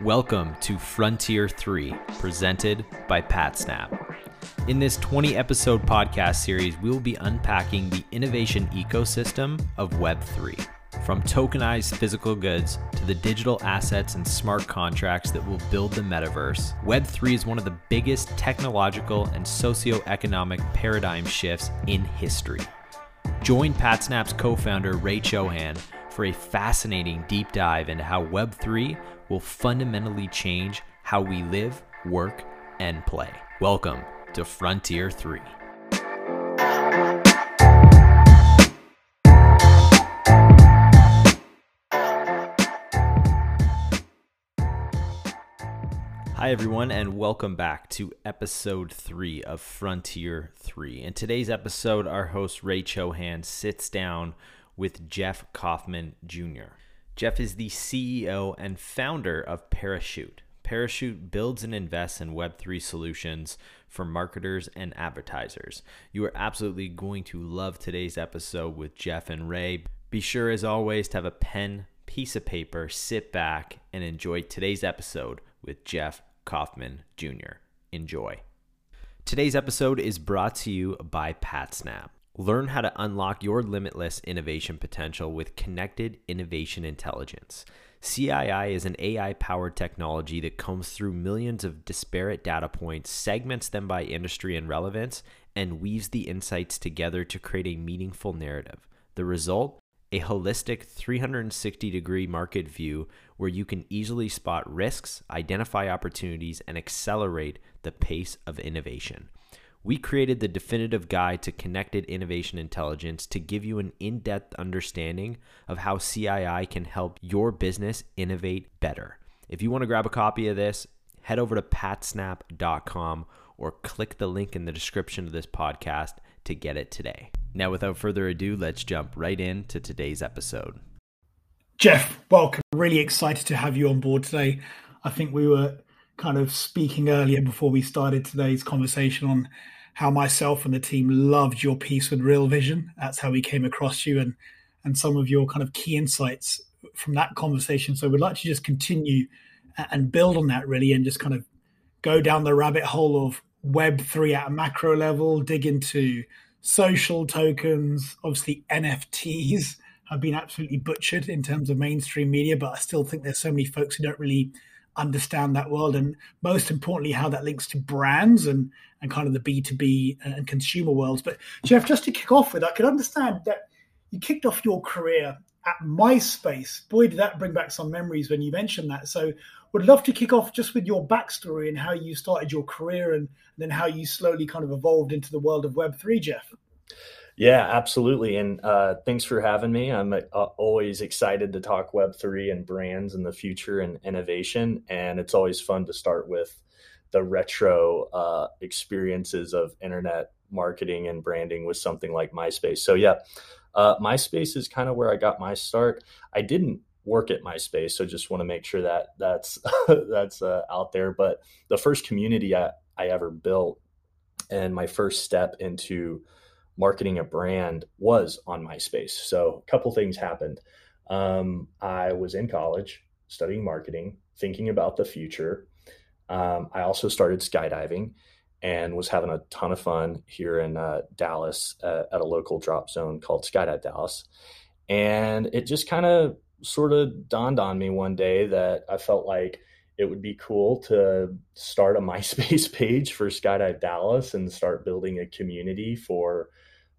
Welcome to Frontier 3, presented by PatSnap. In this 20 episode podcast series, we will be unpacking the innovation ecosystem of Web3. From tokenized physical goods to the digital assets and smart contracts that will build the metaverse, Web3 is one of the biggest technological and socio-economic paradigm shifts in history. Join PatSnap's co founder Ray Chohan for a fascinating deep dive into how Web3 will fundamentally change how we live, work, and play. Welcome to Frontier 3. Hi, everyone, and welcome back to episode three of Frontier 3. In today's episode, our host Ray Chohan sits down with Jeff Kaufman Jr. Jeff is the CEO and founder of Parachute. Parachute builds and invests in Web3 solutions for marketers and advertisers. You are absolutely going to love today's episode with Jeff and Ray. Be sure, as always, to have a pen, piece of paper, sit back, and enjoy today's episode with Jeff Kaufman Jr. Enjoy. Today's episode is brought to you by PatSnap. Learn how to unlock your limitless innovation potential with connected innovation intelligence. CII is an AI powered technology that combs through millions of disparate data points, segments them by industry and relevance, and weaves the insights together to create a meaningful narrative. The result? A holistic 360 degree market view where you can easily spot risks, identify opportunities, and accelerate the pace of innovation. We created the definitive guide to connected innovation intelligence to give you an in depth understanding of how CII can help your business innovate better. If you want to grab a copy of this, head over to patsnap.com or click the link in the description of this podcast to get it today. Now, without further ado, let's jump right into today's episode. Jeff, welcome. Really excited to have you on board today. I think we were kind of speaking earlier before we started today's conversation on how myself and the team loved your piece with Real Vision. That's how we came across you and and some of your kind of key insights from that conversation. So we'd like to just continue and build on that really and just kind of go down the rabbit hole of web 3 at a macro level, dig into social tokens, obviously NFTs have been absolutely butchered in terms of mainstream media, but I still think there's so many folks who don't really understand that world and most importantly how that links to brands and and kind of the b2b and consumer worlds but jeff just to kick off with i could understand that you kicked off your career at myspace boy did that bring back some memories when you mentioned that so would love to kick off just with your backstory and how you started your career and, and then how you slowly kind of evolved into the world of web3 jeff yeah, absolutely. And uh, thanks for having me. I'm uh, always excited to talk Web3 and brands in the future and innovation. And it's always fun to start with the retro uh, experiences of internet marketing and branding with something like MySpace. So, yeah, uh, MySpace is kind of where I got my start. I didn't work at MySpace, so just want to make sure that that's that's uh, out there. But the first community I, I ever built and my first step into marketing a brand was on MySpace. So a couple things happened. Um, I was in college studying marketing, thinking about the future. Um, I also started skydiving and was having a ton of fun here in uh, Dallas uh, at a local drop zone called Skydive Dallas. And it just kind of sort of dawned on me one day that I felt like it would be cool to start a MySpace page for Skydive Dallas and start building a community for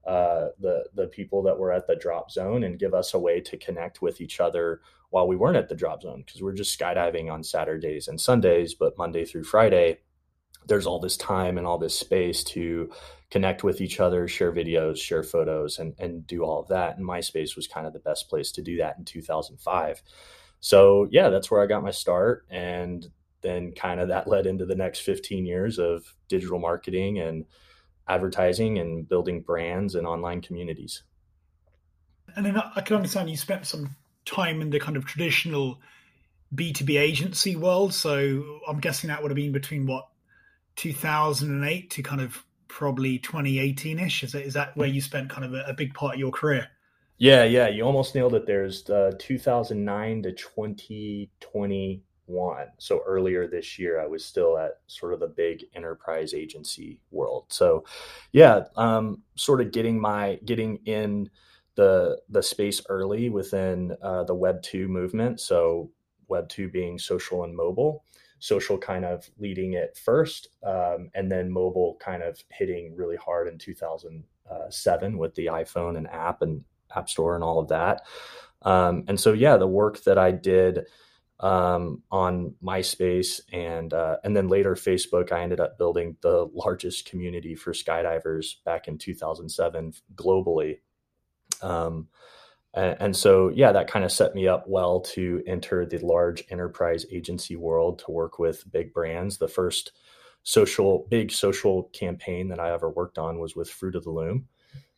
uh, the the people that were at the drop zone and give us a way to connect with each other while we weren't at the drop zone because we're just skydiving on Saturdays and Sundays, but Monday through Friday, there's all this time and all this space to connect with each other, share videos, share photos, and and do all of that. And MySpace was kind of the best place to do that in 2005. So yeah, that's where I got my start, and then kind of that led into the next 15 years of digital marketing and advertising and building brands and online communities. And then I can understand you spent some time in the kind of traditional B2B agency world. So I'm guessing that would have been between what, 2008 to kind of probably 2018 ish. Is that, is that where you spent kind of a, a, big part of your career? Yeah, yeah. You almost nailed it. There's uh, 2009 to 2020 one. So earlier this year, I was still at sort of the big enterprise agency world. So, yeah, um, sort of getting my getting in the the space early within uh, the Web two movement. So Web two being social and mobile. Social kind of leading it first, um, and then mobile kind of hitting really hard in 2007 with the iPhone and app and App Store and all of that. Um, and so, yeah, the work that I did um, on MySpace and uh, and then later Facebook. I ended up building the largest community for skydivers back in 2007 globally. Um, and, and so, yeah, that kind of set me up well to enter the large enterprise agency world to work with big brands. The first social big social campaign that I ever worked on was with Fruit of the Loom.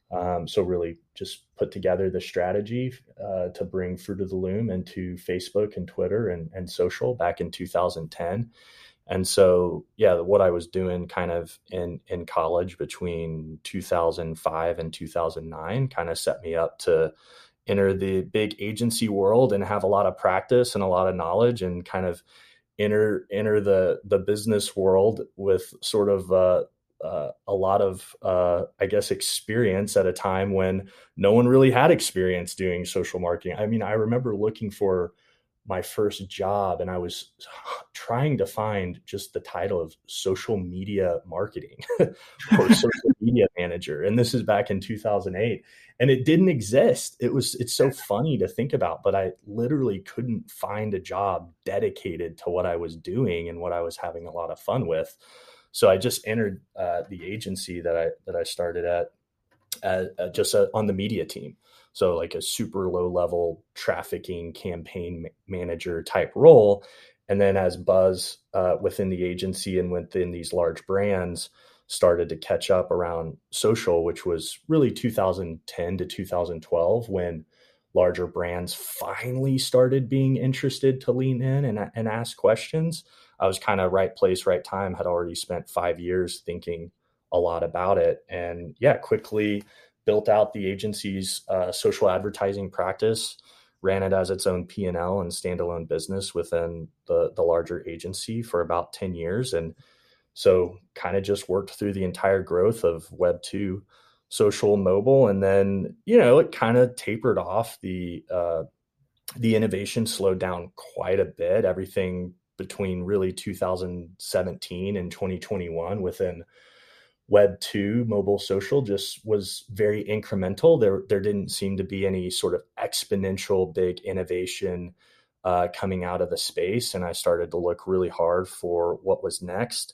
Um, so really just put together the strategy uh, to bring Fruit of the Loom into Facebook and Twitter and, and social back in 2010. And so, yeah, what I was doing kind of in, in college between 2005 and 2009 kind of set me up to enter the big agency world and have a lot of practice and a lot of knowledge and kind of enter enter the the business world with sort of uh, uh, a lot of, uh, I guess, experience at a time when no one really had experience doing social marketing. I mean, I remember looking for my first job and I was trying to find just the title of social media marketing or social media manager. And this is back in 2008 and it didn't exist. It was, it's so funny to think about, but I literally couldn't find a job dedicated to what I was doing and what I was having a lot of fun with. So I just entered uh, the agency that I that I started at, uh, just uh, on the media team. So like a super low level trafficking campaign manager type role, and then as buzz uh, within the agency and within these large brands started to catch up around social, which was really 2010 to 2012 when larger brands finally started being interested to lean in and, and ask questions. I was kind of right place, right time, had already spent five years thinking a lot about it. And yeah, quickly built out the agency's uh, social advertising practice, ran it as its own P&L and standalone business within the, the larger agency for about 10 years. And so kind of just worked through the entire growth of Web 2 social mobile. And then, you know, it kind of tapered off the, uh, the innovation slowed down quite a bit. Everything between really 2017 and 2021 within web 2 mobile social just was very incremental. There there didn't seem to be any sort of exponential big innovation uh, coming out of the space and i started to look really hard for what was next.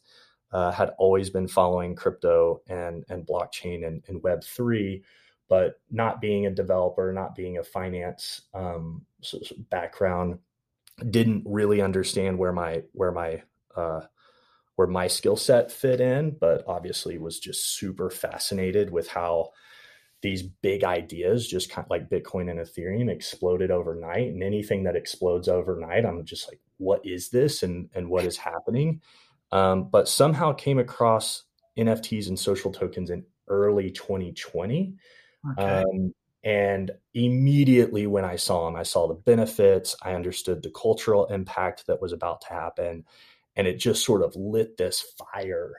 Uh, had always been following crypto and and blockchain and, and web 3 but not being a developer not being a finance um, background didn't really understand where my where my uh, where my skill set fit in, but obviously was just super fascinated with how these big ideas, just kind of like Bitcoin and Ethereum, exploded overnight. And anything that explodes overnight, I'm just like, what is this and and what is happening? Um, but somehow came across NFTs and social tokens in early 2020. Okay. Um, and immediately when I saw him, I saw the benefits. I understood the cultural impact that was about to happen. And it just sort of lit this fire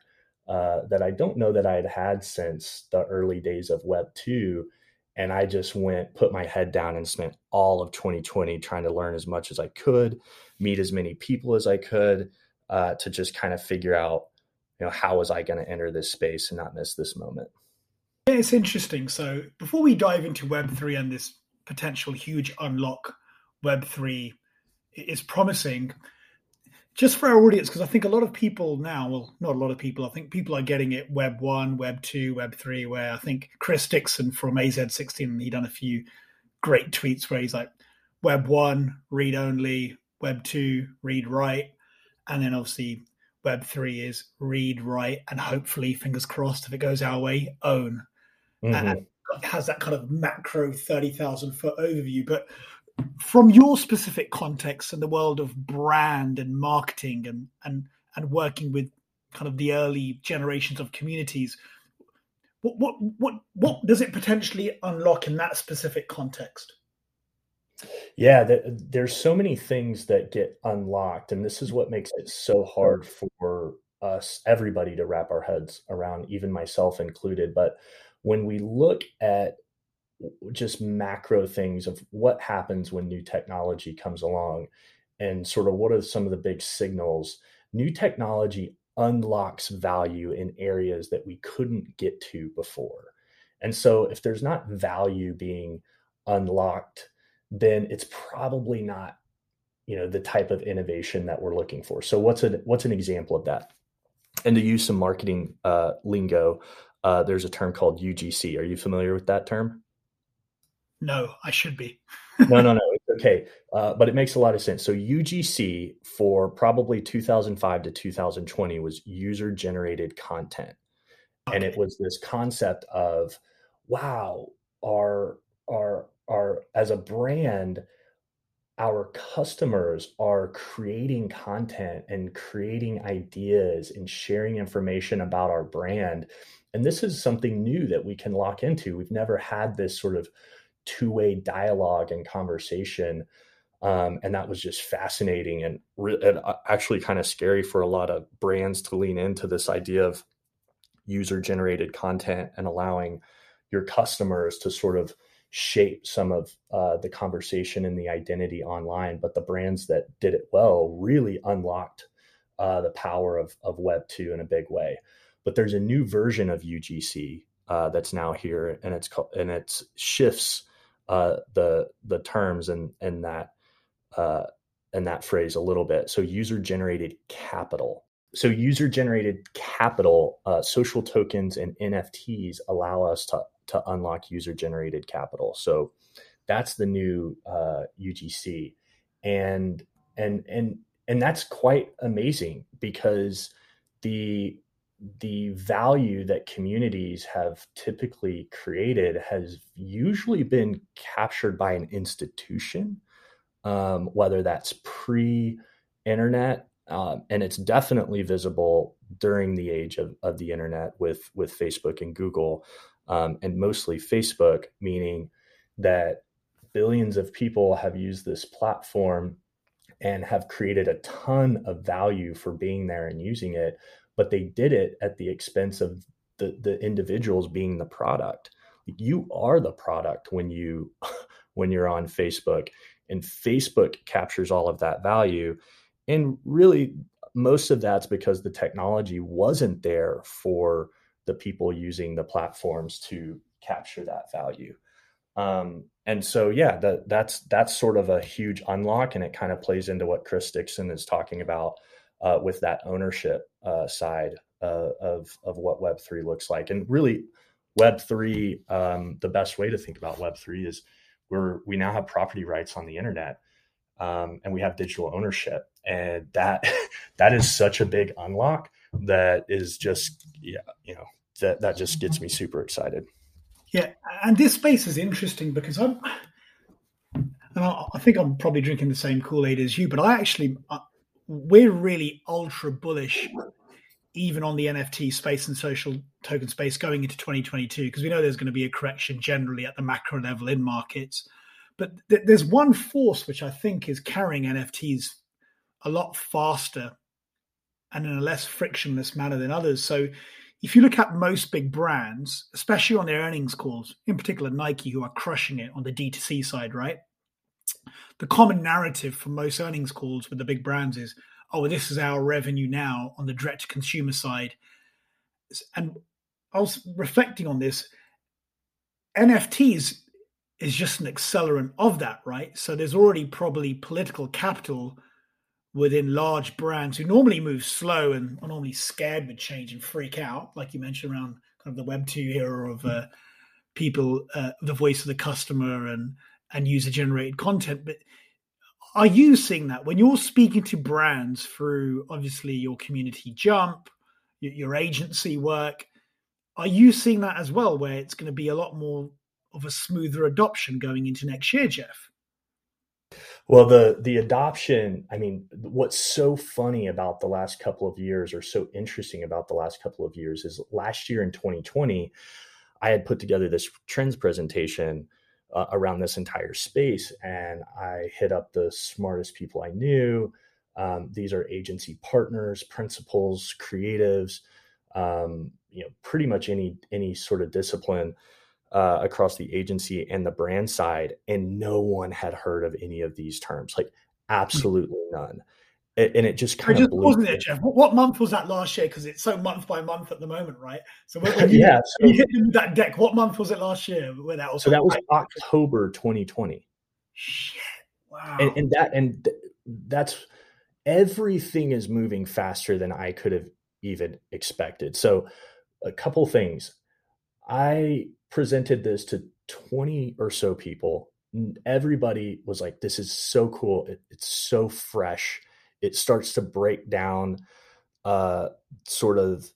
uh, that I don't know that I had had since the early days of Web 2. And I just went, put my head down and spent all of 2020 trying to learn as much as I could, meet as many people as I could uh, to just kind of figure out, you know, how was I going to enter this space and not miss this moment. Yeah, it's interesting. So before we dive into Web3 and this potential huge unlock Web3 is promising, just for our audience, because I think a lot of people now, well, not a lot of people, I think people are getting it Web 1, Web 2, Web 3, where I think Chris Dixon from a16z, he done a few great tweets where he's like, Web 1, read only, Web 2, read write. And then obviously Web 3 is read, write, and hopefully, fingers crossed, if it goes our way, own mm-hmm. and has that kind of macro 30,000 foot overview. But from your specific context in the world of brand and marketing and, and, and working with kind of the early generations of communities, what, what, what, what does it potentially unlock in that specific context? Yeah, there's so many things that get unlocked, and this is what makes it so hard for us, everybody, to wrap our heads around, even myself included. But when we look at just macro things of what happens when new technology comes along and sort of what are some of the big signals, new technology unlocks value in areas that we couldn't get to before. And so if there's not value being unlocked, then it's probably not you know the type of innovation that we're looking for. So what's an what's an example of that? And to use some marketing uh, lingo, uh, there's a term called UGC. Are you familiar with that term? No, I should be. no, no, no. It's okay. Uh, but it makes a lot of sense. So UGC for probably 2005 to 2020 was user generated content. Okay. And it was this concept of, wow, our, our, our, as a brand, our customers are creating content and creating ideas and sharing information about our brand. And this is something new that we can lock into. We've never had this sort of two way dialogue and conversation. Um, and that was just fascinating and, re- and uh, actually kind of scary for a lot of brands to lean into this idea of user generated content and allowing your customers to sort of shape some of uh, the conversation and the identity online. But the brands that did it well really unlocked uh, the power of, of Web 2 in a big way. But there's a new version of UGC uh, that's now here, and it's called and it shifts uh, the the terms and and that uh, and that phrase a little bit. So user generated capital. So user generated capital, uh, social tokens and NFTs allow us to to unlock user generated capital. So that's the new uh, UGC, and and and and that's quite amazing because the the value that communities have typically created has usually been captured by an institution, um, whether that's pre internet. Um, and it's definitely visible during the age of, of the internet with, with Facebook and Google, um, and mostly Facebook, meaning that billions of people have used this platform and have created a ton of value for being there and using it but they did it at the expense of the the individuals being the product. You are the product when you when you're on facebook and facebook captures all of that value. And really most of that's because the technology wasn't there for the people using the platforms to capture that value. Um, and so yeah that, that's that's sort of a huge unlock and it kind of plays into what chris dixon is talking about uh, with that ownership uh, side uh, of of what Web three looks like. And really, Web three, um, the best way to think about Web three is we're we now have property rights on the internet, um, and we have digital ownership, and that that is such a big unlock that is just yeah you know that that just gets me super excited. Yeah, and this space is interesting because I'm. And I think I'm probably drinking the same Kool Aid as you, but I actually we're really ultra bullish even on the NFT space and social token space going into 2022 because we know there's going to be a correction generally at the macro level in markets. But th- there's one force which I think is carrying NFTs a lot faster and in a less frictionless manner than others. So if you look at most big brands, especially on their earnings calls, in particular Nike, who are crushing it on the D2C side, right? The common narrative from most earnings calls with the big brands is, oh, this is our revenue now on the direct to consumer side. And I was reflecting on this. NFTs is just an accelerant of that, right? So there's already probably political capital within large brands who normally move slow and are normally scared with change and freak out, like you mentioned around kind of the Web two era of uh, people, uh, the voice of the customer and and user generated content. But are you seeing that when you're speaking to brands through obviously your community jump, your agency work? Are you seeing that as well, where it's going to be a lot more of a smoother adoption going into next year, Jeff? Well, the the adoption, I mean, what's so funny about the last couple of years or so interesting about the last couple of years is last year in 2020, I had put together this trends presentation uh, around this entire space. And I hit up the smartest people I knew. Um, these are agency partners, principals, creatives, um, you know, pretty much any any sort of discipline uh, across the agency and the brand side, and no one had heard of any of these terms, like absolutely none. And it just kind it of wasn't it, Jeff? What month was that last year? Because it's so month by month at the moment, right? So when, you, yeah, so, you hit them with that deck, what month was it last year? Where that was so that was October 2020. Shit! Wow. And, and that and that's everything is moving faster than I could have even expected. So, a couple things. I presented this to 20 or so people. Everybody was like, This is so cool. It, it's so fresh. It starts to break down, uh, sort of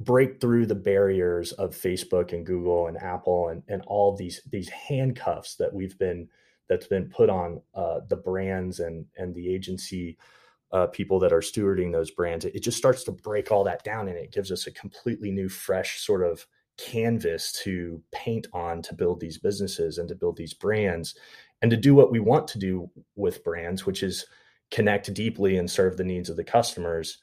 break through the barriers of Facebook and Google and Apple and, and all these these handcuffs that we've been that's been put on uh, the brands and and the agency uh, people that are stewarding those brands, it, it just starts to break all that down and it gives us a completely new, fresh sort of canvas to paint on to build these businesses and to build these brands and to do what we want to do with brands, which is connect deeply and serve the needs of the customers.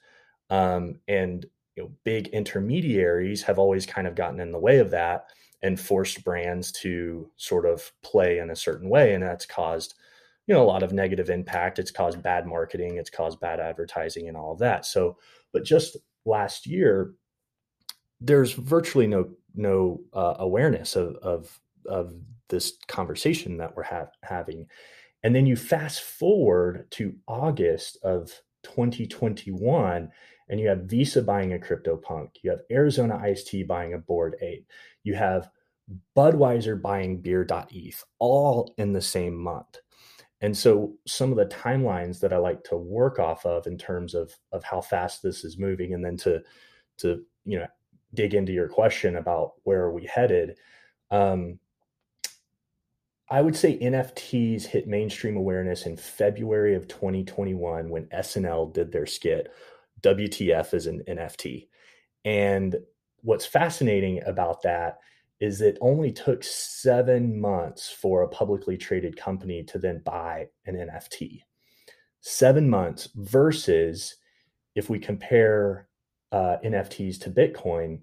Um, and you know, big intermediaries have always kind of gotten in the way of that and forced brands to sort of play in a certain way, and that's caused you know a lot of negative impact. It's caused bad marketing it's caused bad advertising and all of that. So but just last year there's virtually no no uh, awareness of, of of this conversation that we're ha- having and then you fast forward to august of 2021 and you have visa buying a CryptoPunk you have arizona iced tea buying a Bored Ape. you have budweiser buying beer.eth all in the same month and so some of the timelines that I like to work off of in terms of of how fast this is moving, and then to to you know dig into your question about where are we headed. Um, I would say NFTs hit mainstream awareness in February of 2021 when SNL did their skit. WTF is an NFT. And what's fascinating about that is it only took seven months for a publicly traded company to then buy an NFT. Seven months versus if we compare uh, NFTs to Bitcoin,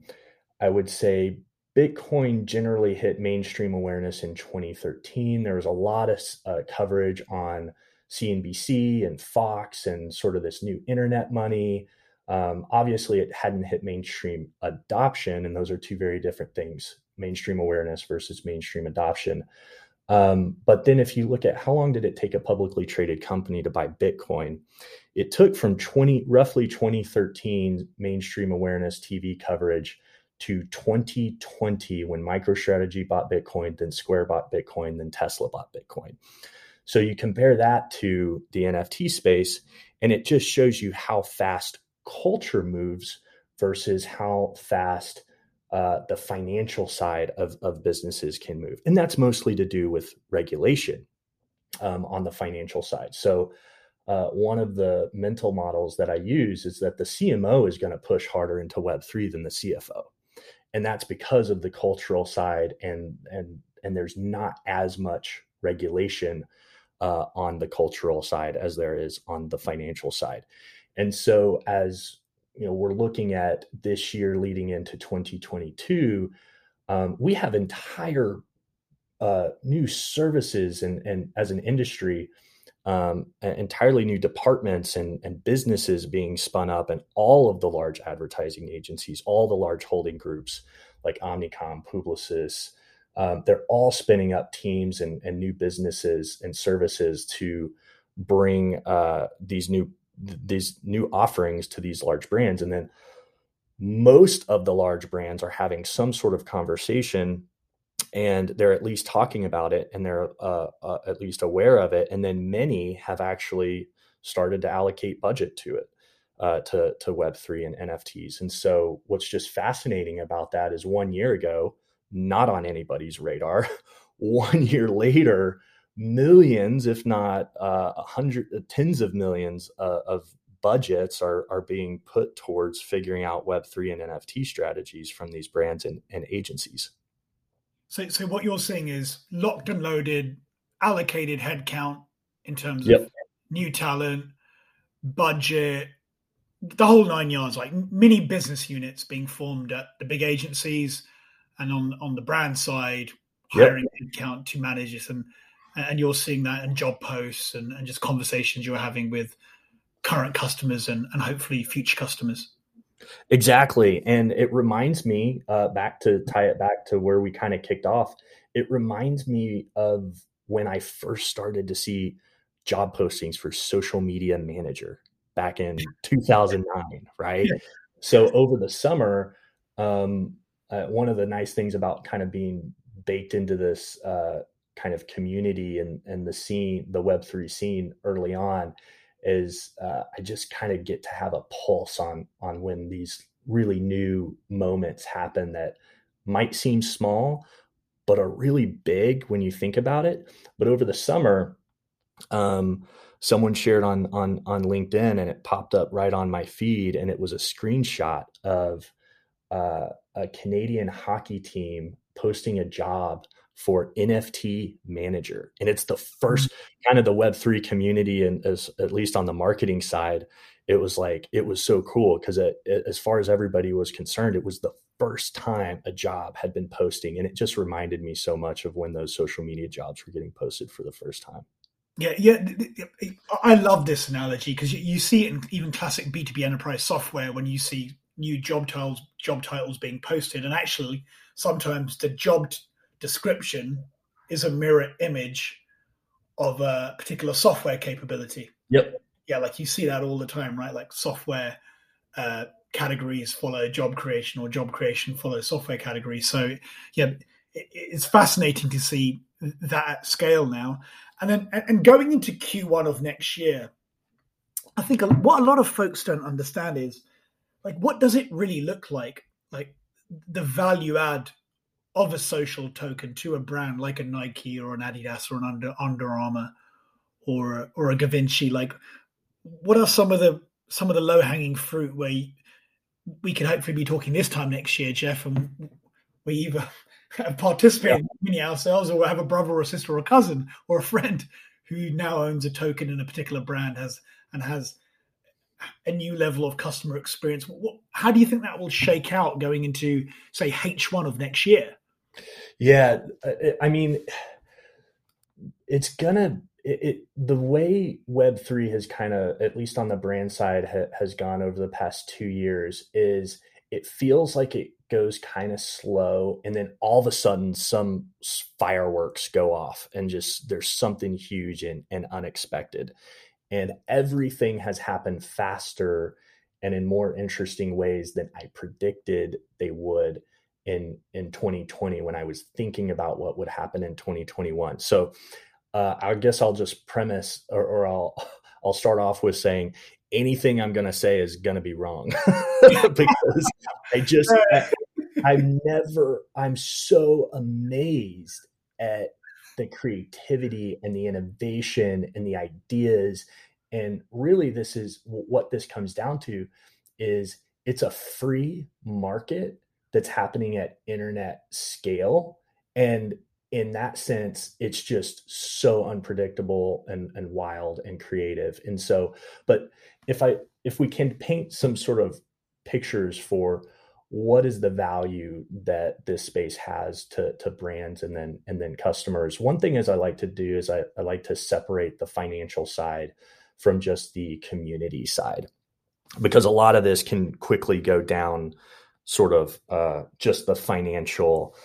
I would say Bitcoin generally hit mainstream awareness in 2013. There was a lot of uh, coverage on CNBC and Fox and sort of this new internet money. Um, obviously, it hadn't hit mainstream adoption, and those are two very different things mainstream awareness versus mainstream adoption. Um, but then if you look at how long did it take a publicly traded company to buy Bitcoin, it took from 20 roughly 2013 mainstream awareness TV coverage to 2020 when MicroStrategy bought Bitcoin, then Square bought Bitcoin, then Tesla bought Bitcoin. So you compare that to the NFT space, and it just shows you how fast culture moves versus how fast uh, the financial side of, of businesses can move. And that's mostly to do with regulation um, on the financial side. So, uh, one of the mental models that I use is that the CMO is going to push harder into Web3 than the CFO. And that's because of the cultural side and, and, and there's not as much regulation uh, on the cultural side as there is on the financial side. And so, as you know we're looking at this year leading into 2022 um, we have entire uh, new services and, and as an industry um, entirely new departments and, and businesses being spun up and all of the large advertising agencies all the large holding groups like omnicom publicis um, they're all spinning up teams and, and new businesses and services to bring uh, these new these new offerings to these large brands. And then most of the large brands are having some sort of conversation and they're at least talking about it and they're uh, uh, at least aware of it and then many have actually started to allocate budget to it uh, to, to web3 and nfts and so what's just fascinating about that is one year ago not on anybody's radar one year later millions, if not uh, hundred, uh, tens of millions uh, of budgets are are being put towards figuring out Web three and NFT strategies from these brands and, and agencies. So, so what you're seeing is locked and loaded, allocated headcount in terms yep. of new talent, budget, the whole nine yards, like mini business units being formed at the big agencies, and on on the brand side, hiring yep. headcount to manage it, and and you're seeing that in job posts and, and just conversations you're having with current customers and, and hopefully future customers. Exactly. And it reminds me, uh, back to tie it back to where we kind of kicked off, it reminds me of when I first started to see job postings for social media manager back in 2009, right? So over the summer, um, uh, one of the nice things about kind of being baked into this uh, kind of community and, and the scene, the Web3 scene early on, is uh, I just kind of get to have a pulse on on when these really new moments happen that might seem small, but are really big when you think about it. But over the summer, um, someone shared on on on LinkedIn, and it popped up right on my feed, and it was a screenshot of uh, a Canadian hockey team posting a job for NFT manager. And it's the 1st mm-hmm. kind of the Web3 community, and as at least on the marketing side, it was like, it was so cool because as far as everybody was concerned, it was the first time a job had been posting. And it just reminded me so much of when those social media jobs were getting posted for the first time. Yeah, yeah, I love this analogy because you see it in even classic B2B enterprise software when you see new job titles job titles being posted and actually sometimes the job description is a mirror image of a particular software capability. Yep. Yeah, like you see that all the time, right? Like software uh, categories follow job creation, or job creation follow software categories. So, yeah, it, it's fascinating to see that at scale now. And then, and going into Q1 of next year, I think what a lot of folks don't understand is like, what does it really look like? Like the value add of a social token to a brand like a Nike or an Adidas or an Under Under Armour or or a Givenchy? Like, what are some of the some of the low hanging fruit where you, we could hopefully be talking this time next year, Jeff, and we either participate yeah. in ourselves or have a brother or a sister or a cousin or a friend who now owns a token in a particular brand has and has a new level of customer experience. What, how do you think that will shake out going into, say, H1 of next year? Yeah, uh, I mean, it's gonna it, it, the way Web three has kind of, at least on the brand side, ha, has gone over the past two years is it feels like it goes kind of slow, and then all of a sudden some fireworks go off, and just there's something huge and, and unexpected, and everything has happened faster and in more interesting ways than I predicted they would in in 2020 when I was thinking about what would happen in 2021. So uh, I guess I'll just premise or, or I'll I'll start off with saying anything I'm going to say is going to be wrong because I just I, I'm never I'm so amazed at the creativity and the innovation and the ideas and really this is what this comes down to is it's a free market that's happening at internet scale. And in that sense it's just so unpredictable and, and wild and creative. And so but if i if we can paint some sort of pictures for what is the value that this space has to, to brands and then and then customers one thing is i like to do is I, I like to separate the financial side from just the community side. Because a lot of this can quickly go down sort of uh, just the financial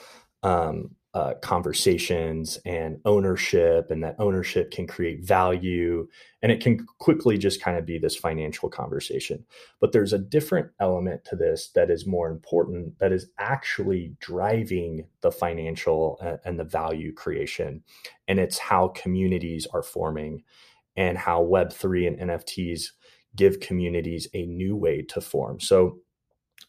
um, uh, conversations and ownership, and that ownership can create value, and it can quickly just kind of be this financial conversation. But there's a different element to this that is more important, that is actually driving the financial and, and the value creation, and it's how communities are forming, and how Web three and NFTs give communities a new way to form. So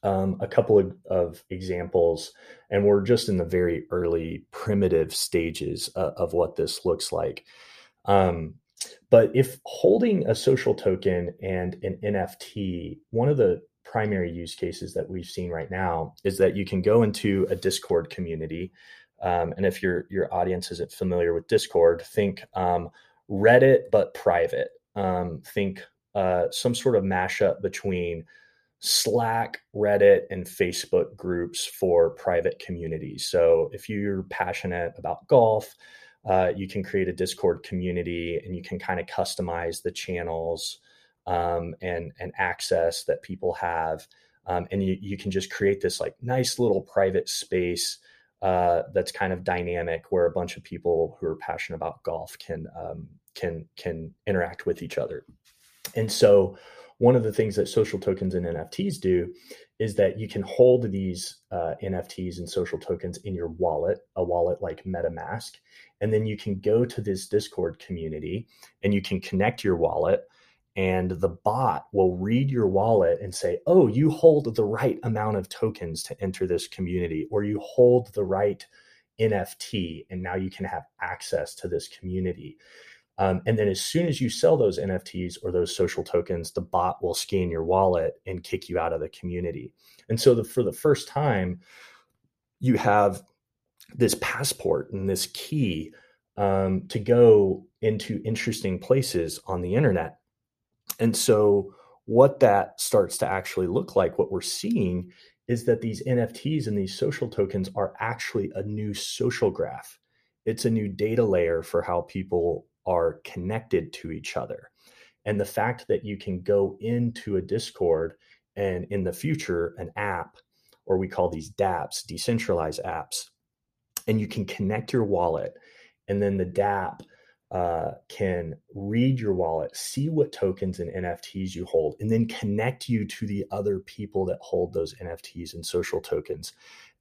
um, a couple of, of, examples, and we're just in the very early primitive stages uh, of what this looks like. Um, but if holding a social token and an NFT, one of the primary use cases that we've seen right now is that you can go into a Discord community Um, and if your your audience isn't familiar with Discord, think um, Reddit but private. Um, think uh, some sort of mashup between Slack, Reddit, and Facebook groups for private communities. So if you're passionate about golf, uh, you can create a Discord community and you can kind of customize the channels um, and and access that people have, um, and you, you can just create this like nice little private space uh, that's kind of dynamic where a bunch of people who are passionate about golf can um, can can interact with each other. And so one of the things that social tokens and NFTs do is that you can hold these uh, NFTs and social tokens in your wallet, a wallet like MetaMask, and then you can go to this Discord community and you can connect your wallet and the bot will read your wallet and say, oh, you hold the right amount of tokens to enter this community, or you hold the right NFT, and now you can have access to this community. Um, and then as soon as you sell those NFTs or those social tokens, the bot will scan your wallet and kick you out of the community. And so the, for the first time, you have this passport and this key um, to go into interesting places on the internet. And so, what that starts to actually look like, what we're seeing is that these NFTs and these social tokens are actually a new social graph. It's a new data layer for how people are connected to each other. And the fact that you can go into a Discord and in the future, an app, or we call these dApps, decentralized apps, and you can connect your wallet, and then the dApp uh, can read your wallet, see what tokens and NFTs you hold, and then connect you to the other people that hold those NFTs and social tokens.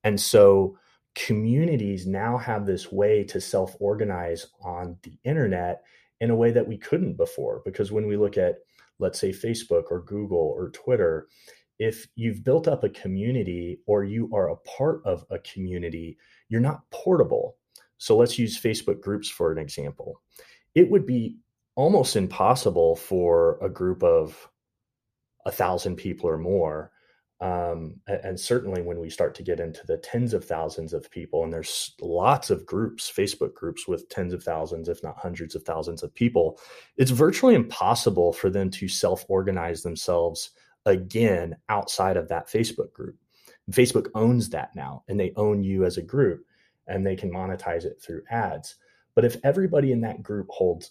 And so communities now have this way to self organize on the internet in a way that we couldn't before. Because when we look at, let's say, Facebook or Google or Twitter, if you've built up a community or you are a part of a community, you're not portable. So let's use Facebook groups for an example. It would be almost impossible for a group of a thousand people or more um, and certainly when we start to get into the tens of thousands of people and there's lots of groups facebook groups with tens of thousands if not hundreds of thousands of people it's virtually impossible for them to self-organize themselves again outside of that facebook group. Facebook owns that now and they own you as a group and they can monetize it through ads. But if everybody in that group holds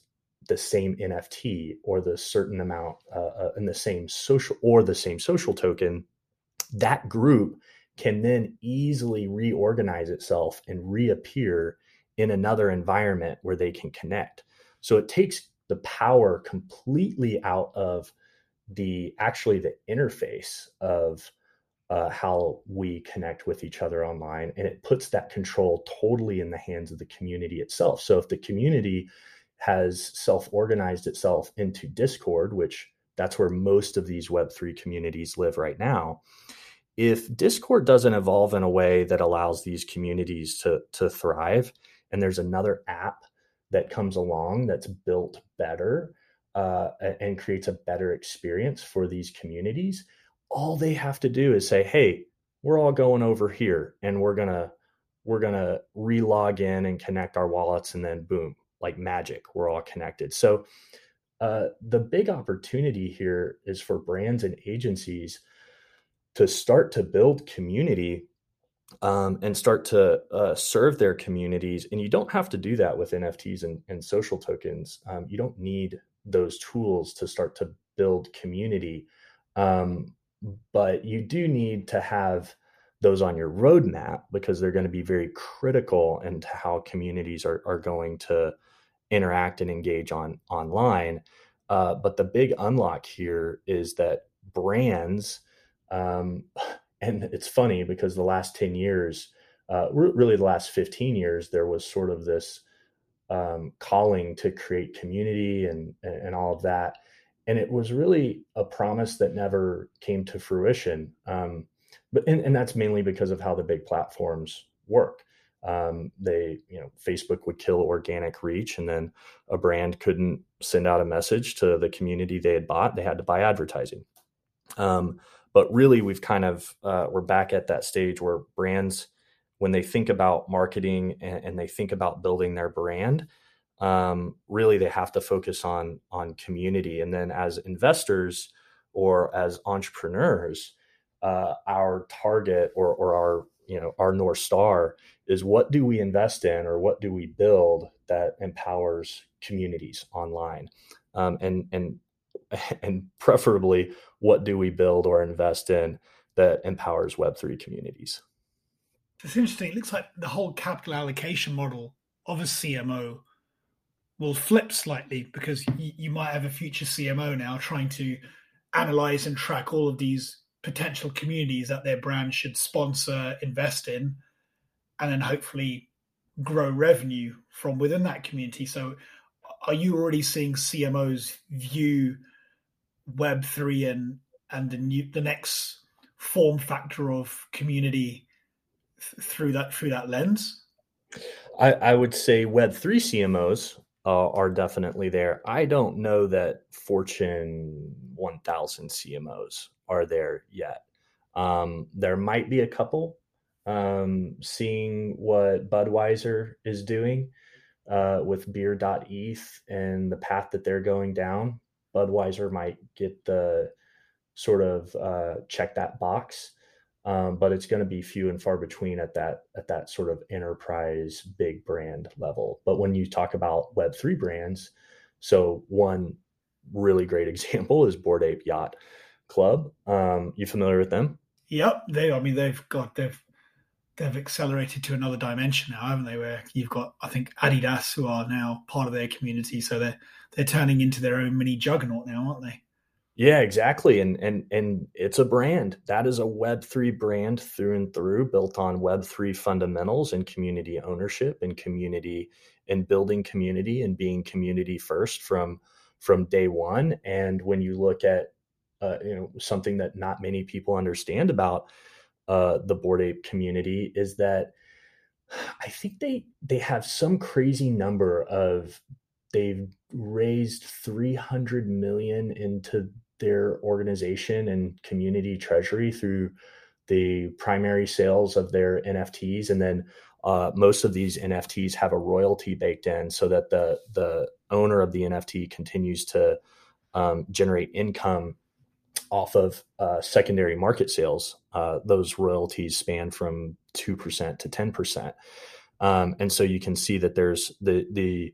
the same nft or the certain amount uh, uh, in the same social or the same social token that group can then easily reorganize itself and reappear in another environment where they can connect. So it takes the power completely out of the actually the interface of uh, how we connect with each other online and it puts that control totally in the hands of the community itself so if the community has self-organized itself into discord which that's where most of these web3 communities live right now if Discord doesn't evolve in a way that allows these communities to to thrive, and there's another app that comes along that's built better uh, and creates a better experience for these communities, all they have to do is say, "Hey, we're all going over here, and we're gonna we're gonna relog in and connect our wallets, and then boom, like magic, we're all connected." So. Uh, the big opportunity here is for brands and agencies to start to build community um, and start to uh, serve their communities. And you don't have to do that with NFTs and, and social tokens. Um, you don't need those tools to start to build community. Um, but you do need to have those on your roadmap because they're going to be very critical into how communities are, are going to interact and engage on online. Uh, but the big unlock here is that brands um, and it's funny because the last 10 years, uh, really the last 15 years, there was sort of this um, calling to create community and, and all of that. And it was really a promise that never came to fruition. Um, but and, and, that's mainly because of how the big platforms work. Um, they, you know, Facebook would kill organic reach, and then a brand couldn't send out a message to the community they had bought. They had to buy advertising. Um, but really, we've kind of uh, we're back at that stage where brands when they think about marketing and, and they think about building their brand, um, really they have to focus on on community. And then as investors or as entrepreneurs, uh, our target or or our you know our north star is what do we invest in or what do we build that empowers communities online um, and and and preferably what do we build or invest in that empowers web3 communities? It's interesting. It looks like the whole capital allocation model of a cmo will flip slightly because you might have a future cmo now trying to analyze and track all of these potential communities that their brand should sponsor invest in and then hopefully grow revenue from within that community. So are you already seeing cmos view Web three and and the new the next form factor of community th- through that through that lens? I, I would say Web three CMOs uh, are definitely there. I don't know that Fortune 1000 CMOs are there yet. Um, there might be a couple. Um, seeing what Budweiser is doing uh, with beer.eth and the path that they're going down, Budweiser might get the sort of uh, check that box, um, but it's going to be few and far between at that at that sort of enterprise big brand level. But when you talk about Web three brands, so one really great example is Bored Ape Yacht Club. Um, you familiar with them? Yep, they. I mean, they've got they've they've accelerated to another dimension now, haven't they? Where you've got, I think, Adidas who are now part of their community, so they're they're turning into their own mini juggernaut now, aren't they? Yeah, exactly. And and and it's a brand. That is a web3 brand through and through, built on web3 fundamentals and community ownership and community and building community and being community first from from day one. And when you look at uh, you know something that not many people understand about uh, the Bored Ape community is that I think they they have some crazy number of they've raised 300 million into their organization and community treasury through the primary sales of their NFTs and then uh, most of these NFTs have a royalty baked in so that the the owner of the NFT continues to um, generate income off of uh, secondary market sales. Uh, those royalties span from two percent to ten percent, um, and so you can see that there's the the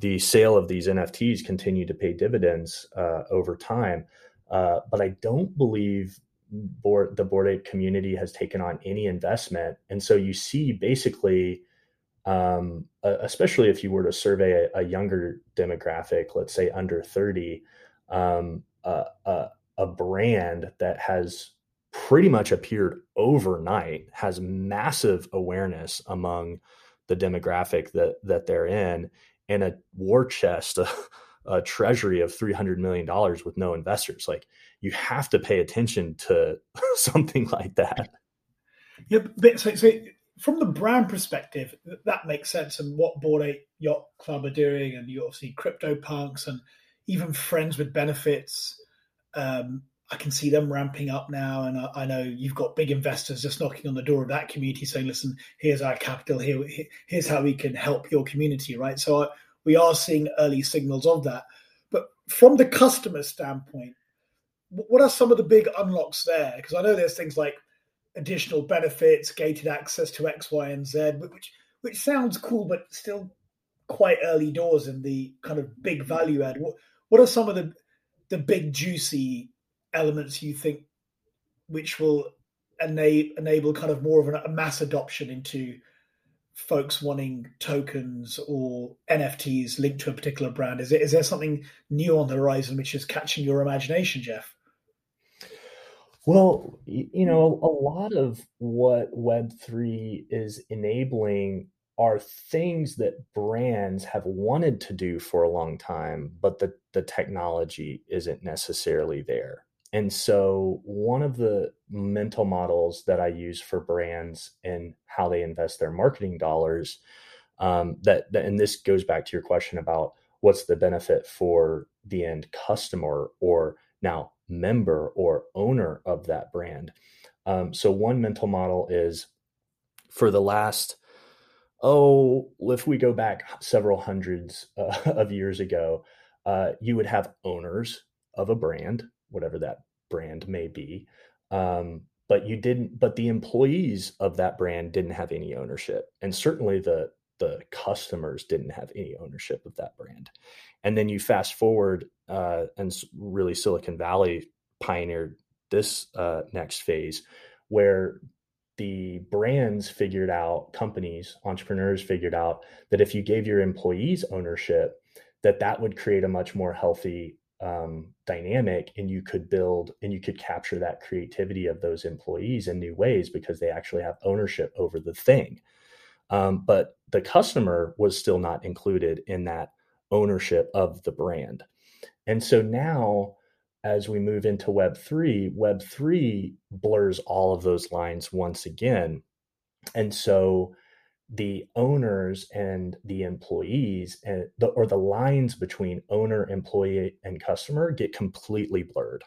the sale of these NFTs continue to pay dividends uh, over time. Uh, but I don't believe Bored, the Bored Ape community has taken on any investment. And so you see basically, um, especially if you were to survey a, a younger demographic, let's say under 30, um, a brand that has pretty much appeared overnight, has massive awareness among the demographic that that they're in, and a war chest, a, a treasury of three hundred million dollars with no investors. Like you have to pay attention to something like that. Yeah, so, so from the brand perspective, that makes sense. And what Bored Ape Yacht Club are doing, and you obviously CryptoPunks and even Friends with Benefits. Um, I can see them ramping up now, and I, I, know you've got big investors just knocking on the door of that community, saying, "Listen, here's our capital. Here, here's how we can help your community." Right. So I, we are seeing early signals of that. But from the customer standpoint, what are some of the big unlocks there? Because I know there's things like additional benefits, gated access to X, Y, and Z, which which sounds cool, but still quite early doors in the kind of big value add. What what are some of the the big juicy elements you think which will enable enable kind of more of a mass adoption into folks wanting tokens or NFTs linked to a particular brand? Is it is there something new on the horizon which is catching your imagination, Jeff? Well, you know, a lot of what Web3 is enabling are things that brands have wanted to do for a long time, but the, the technology isn't necessarily there. And so, one of the mental models that I use for brands and how they invest their marketing dollars, um, that, that, and this goes back to your question about what's the benefit for the end customer or now member or owner of that brand. Um, so, one mental model is for the last oh, if we go back several hundreds uh, of years ago, uh, you would have owners of a brand, whatever that brand may be. Um, but you didn't, but the employees of that brand didn't have any ownership. And certainly the, the customers didn't have any ownership of that brand. And then you fast forward, uh, and really Silicon Valley pioneered this uh, next phase where the brands figured out companies entrepreneurs figured out that if you gave your employees ownership that that would create a much more healthy um, dynamic and you could build and you could capture that creativity of those employees in new ways because they actually have ownership over the thing um, but the customer was still not included in that ownership of the brand and so now as we move into Web3, Web3 blurs all of those lines once again. And so the owners and the employees and the, or the lines between owner, employee, and customer get completely blurred.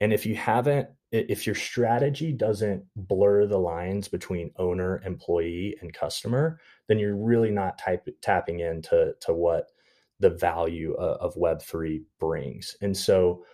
And if you haven't, if your strategy doesn't blur the lines between owner, employee, and customer, then you're really not type, tapping into to what the value uh, of, of Web3 brings. And so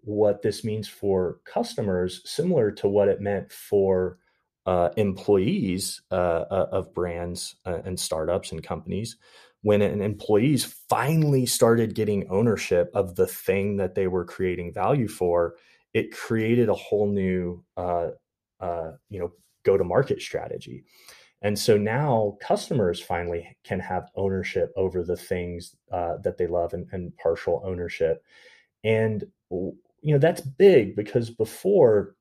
what this means for customers, similar to what it meant for uh, employees uh, uh of brands uh, and startups and companies. When employees finally started getting ownership of the thing that they were creating value for, it created a whole new, uh, you know, go-to-market strategy. And so now customers finally can have ownership over the things uh, that they love and, and, partial ownership. And you know that's big because before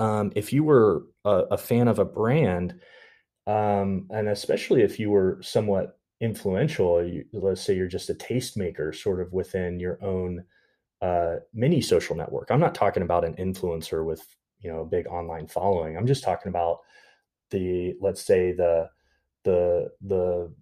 um, if you were a, a, fan of a brand um, and especially if you were somewhat influential you, let's say you're just a tastemaker sort of within your own uh, mini social network. I'm not talking about an influencer with you know a big online following. I'm just talking about the let's say the the the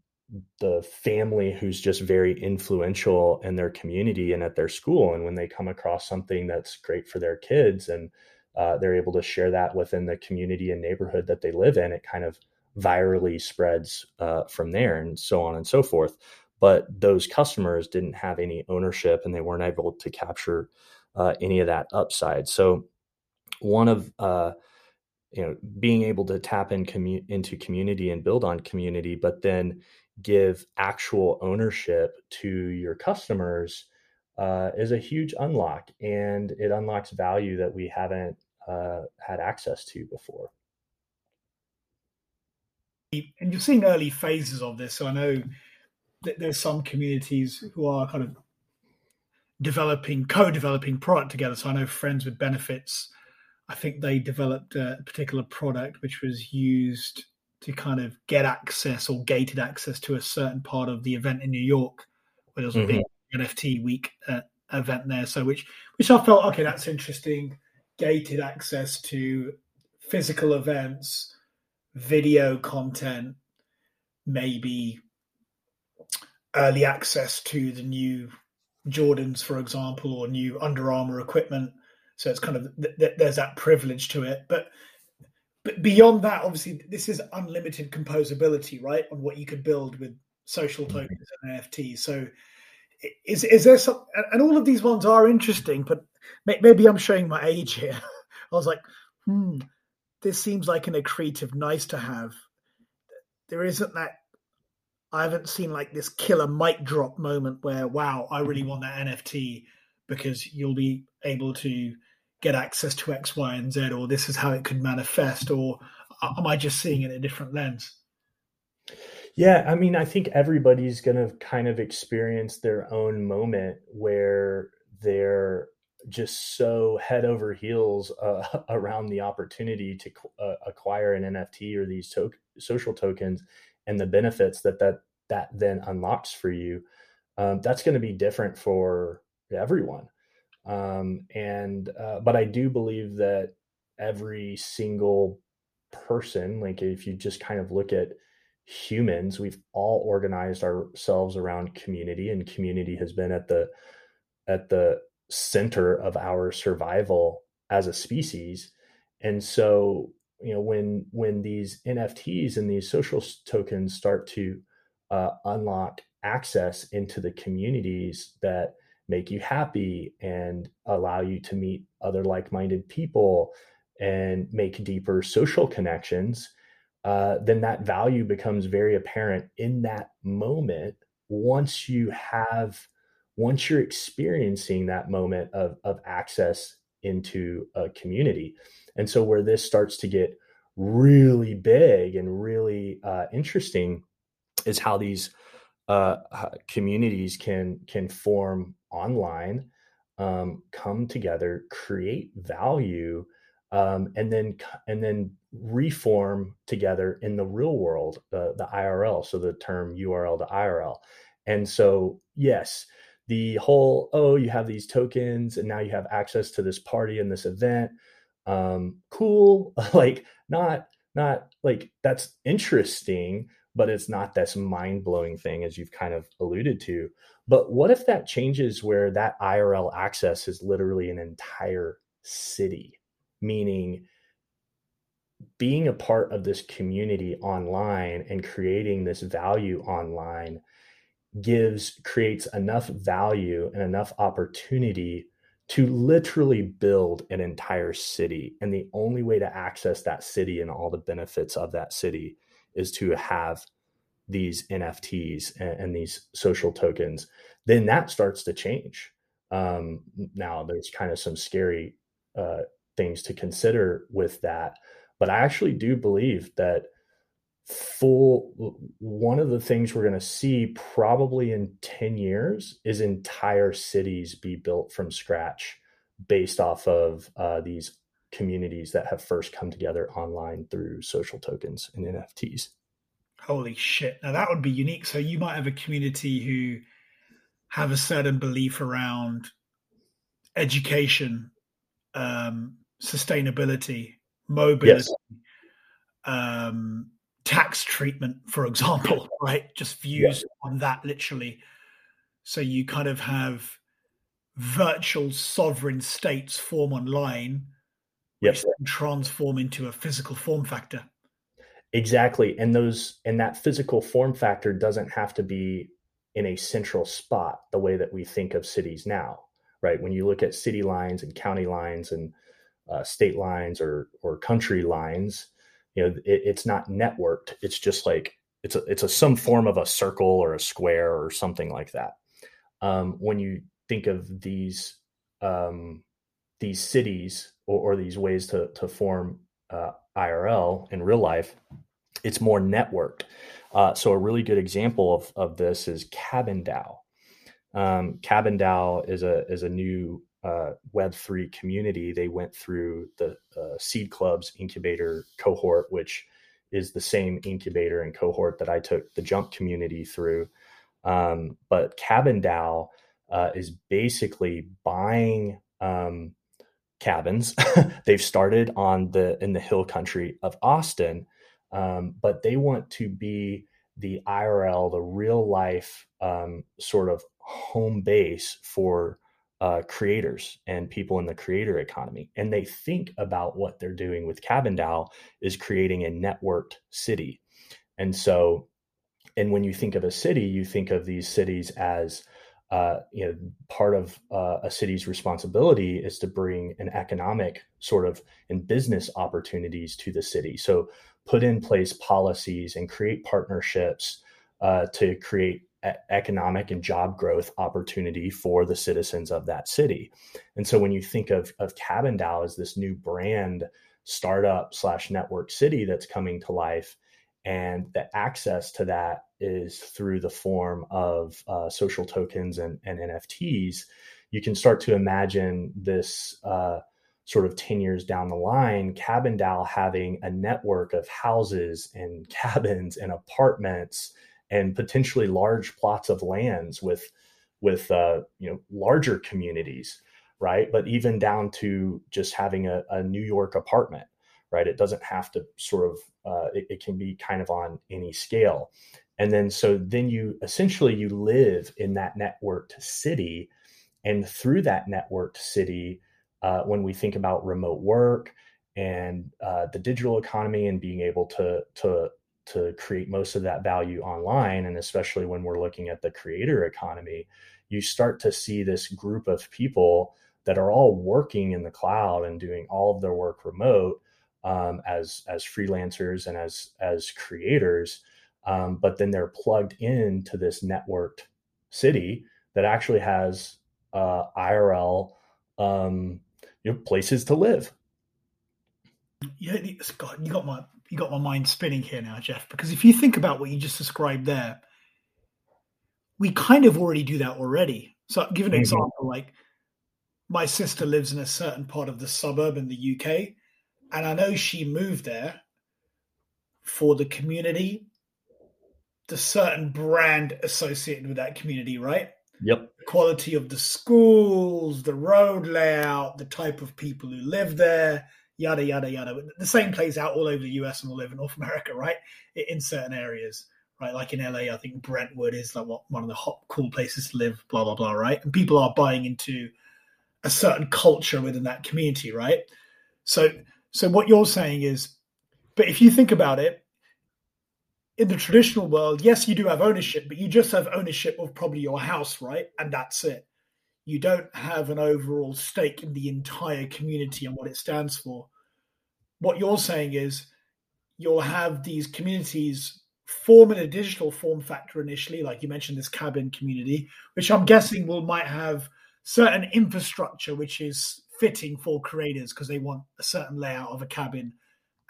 the family who's just very influential in their community and at their school. And when they come across something that's great for their kids and uh, they're able to share that within the community and neighborhood that they live in it kind of virally spreads uh, from there and so on and so forth. But those customers didn't have any ownership and they weren't able to capture uh, any of that upside. So one of uh, you know being able to tap in commu- into community and build on community but then give actual ownership to your customers uh, is a huge unlock and it unlocks value that we haven't uh, had access to before. And you're seeing early phases of this. So I know that there's some communities who are kind of developing, co-developing product together. So I know Friends with Benefits, I think they developed a particular product which was used to kind of get access or gated access to a certain part of the event in New York, where there was mm-hmm. a big mm-hmm. NFT week uh, event there. So which which I felt okay, that's interesting. Gated access to physical events, video content, maybe early access to the new Jordans, for example, or new Under Armour equipment. So it's kind of th- th- there's that privilege to it, but but beyond that, obviously, this is unlimited composability, right? On what you could build with social tokens and NFTs. So, is is there some? And all of these ones are interesting, but maybe I'm showing my age here. I was like, hmm, this seems like an accretive, nice to have. There isn't that. I haven't seen like this killer mic drop moment where, wow, I really want that NFT because you'll be able to get access to X, Y, and Z, or this is how it could manifest, or am I just seeing it in a different lens? Yeah, I mean, I think everybody's going to kind of experience their own moment where they're just so head over heels uh, around the opportunity to uh, acquire an NFT or these to- social tokens and the benefits that that that then unlocks for you. Um, that's going to be different for everyone. Um, and uh, but I do believe that every single person, like if you just kind of look at humans, we've all organized ourselves around community, and community has been at the at the center of our survival as a species. And so you know when when these nfts and these social tokens start to uh, unlock access into the communities that make you happy and allow you to meet other like-minded people and make deeper social connections uh, then that value becomes very apparent in that moment once you have once you're experiencing that moment of, of access into a community. And so where this starts to get really big and really uh, interesting is how these uh, communities can can form online um, come together create value um, and then and then reform together in the real world, the the IRL. So the term URL to IRL, and so yes, the whole oh you have these tokens and now you have access to this party and this event. Um, cool, like not not like that's interesting, but it's not this mind blowing thing as you've kind of alluded to. But what if that changes where that IRL access is literally an entire city? meaning being a part of this community online and creating this value online gives creates enough value and enough opportunity to literally build an entire city and the only way to access that city and all the benefits of that city is to have these nfts and, and these social tokens then that starts to change um, now there's kind of some scary uh, things to consider with that. But I actually do believe that full one of the things we're going to see probably in 10 years is entire cities be built from scratch based off of uh, these communities that have first come together online through social tokens and nfts holy shit. Now that would be unique. So you might have a community who have a certain belief around education um, sustainability, mobility, yes. um, tax treatment, for example, right? Just views on that literally. So you kind of have virtual sovereign states form online, yes, transform into a physical form factor. Exactly, and those and that physical form factor doesn't have to be in a central spot the way that we think of cities now, right? When you look at city lines and county lines and uh, state lines or or country lines you know it, it's not networked it's just like it's a it's a some form of a circle or a square or something like that um, when you think of these um, these cities or, or, these ways to to form uh, IRL in real life, it's more networked. Uh, so a really good example of, of this is Cabin DAO. Um, Cabin is a is a new uh, Web3 community, they went through the uh, Seed Club's incubator cohort, which is the same incubator and cohort that I took the Jump community through. Um, but Cabin DAO uh, is basically buying um, cabins. They've started on the in the hill country of Austin, um, but they want to be the IRL, the real life um, sort of home base for uh, creators and people in the creator economy. And they think about what they're doing with Cabin DAO is creating a networked city. And so, and when you think of a city, you think of these cities as uh, you know, part of uh, a city's responsibility is to bring an economic sort of and business opportunities to the city. So, put in place policies and create partnerships uh, to create economic and job growth opportunity for the citizens of that city. And so when you think of, of Cabin DAO as this new brand startup slash network city that's coming to life, and the access to that is through the form of uh, social tokens and, and, NFTs, you can start to imagine this uh, sort of 10 years down the line, Cabin DAO having a network of houses and cabins and apartments and potentially large plots of lands with with uh, you know larger communities right? But even down to just having a, a new york apartment right? It doesn't have to sort of uh, it, it, can be kind of on any scale. And then so then you essentially you live in that networked city. And through that networked city uh, when we think about remote work and uh, the digital economy and being able to to to create most of that value online and especially when we're looking at the creator economy you start to see this group of people that are all working in the cloud and doing all of their work remote um, as as freelancers and as as creators um, but then they're plugged into this networked city that actually has uh, irl um, you know, places to live. Yeah God, you got my you got my mind spinning here now jeff because if you think about what you just described there we kind of already do that already so I'll give an mm-hmm. example like my sister lives in a certain part of the suburb in the UK, and I know she moved there for the community, the certain brand associated with that community, right? Yep. The quality of the schools, the road layout, the type of people who live there, yada yada yada. The same plays out all over the US and all over North America, right? In certain areas, right? Like in LA, I think Brentwood is like one of the hot, cool places to live, blah blah blah, right? And people are buying into a certain culture within that community, right? So, so what you're saying is, but if you think about it, in the traditional world, yes, you do have ownership, but you just have ownership of probably your house, right? And that's it. You don't have an overall stake in the entire community and what it stands for. What you're saying is you'll have these communities form in a digital form factor initially, like you mentioned, this cabin community, which I'm guessing will might have certain infrastructure which is fitting for creators because they want a certain layout of a cabin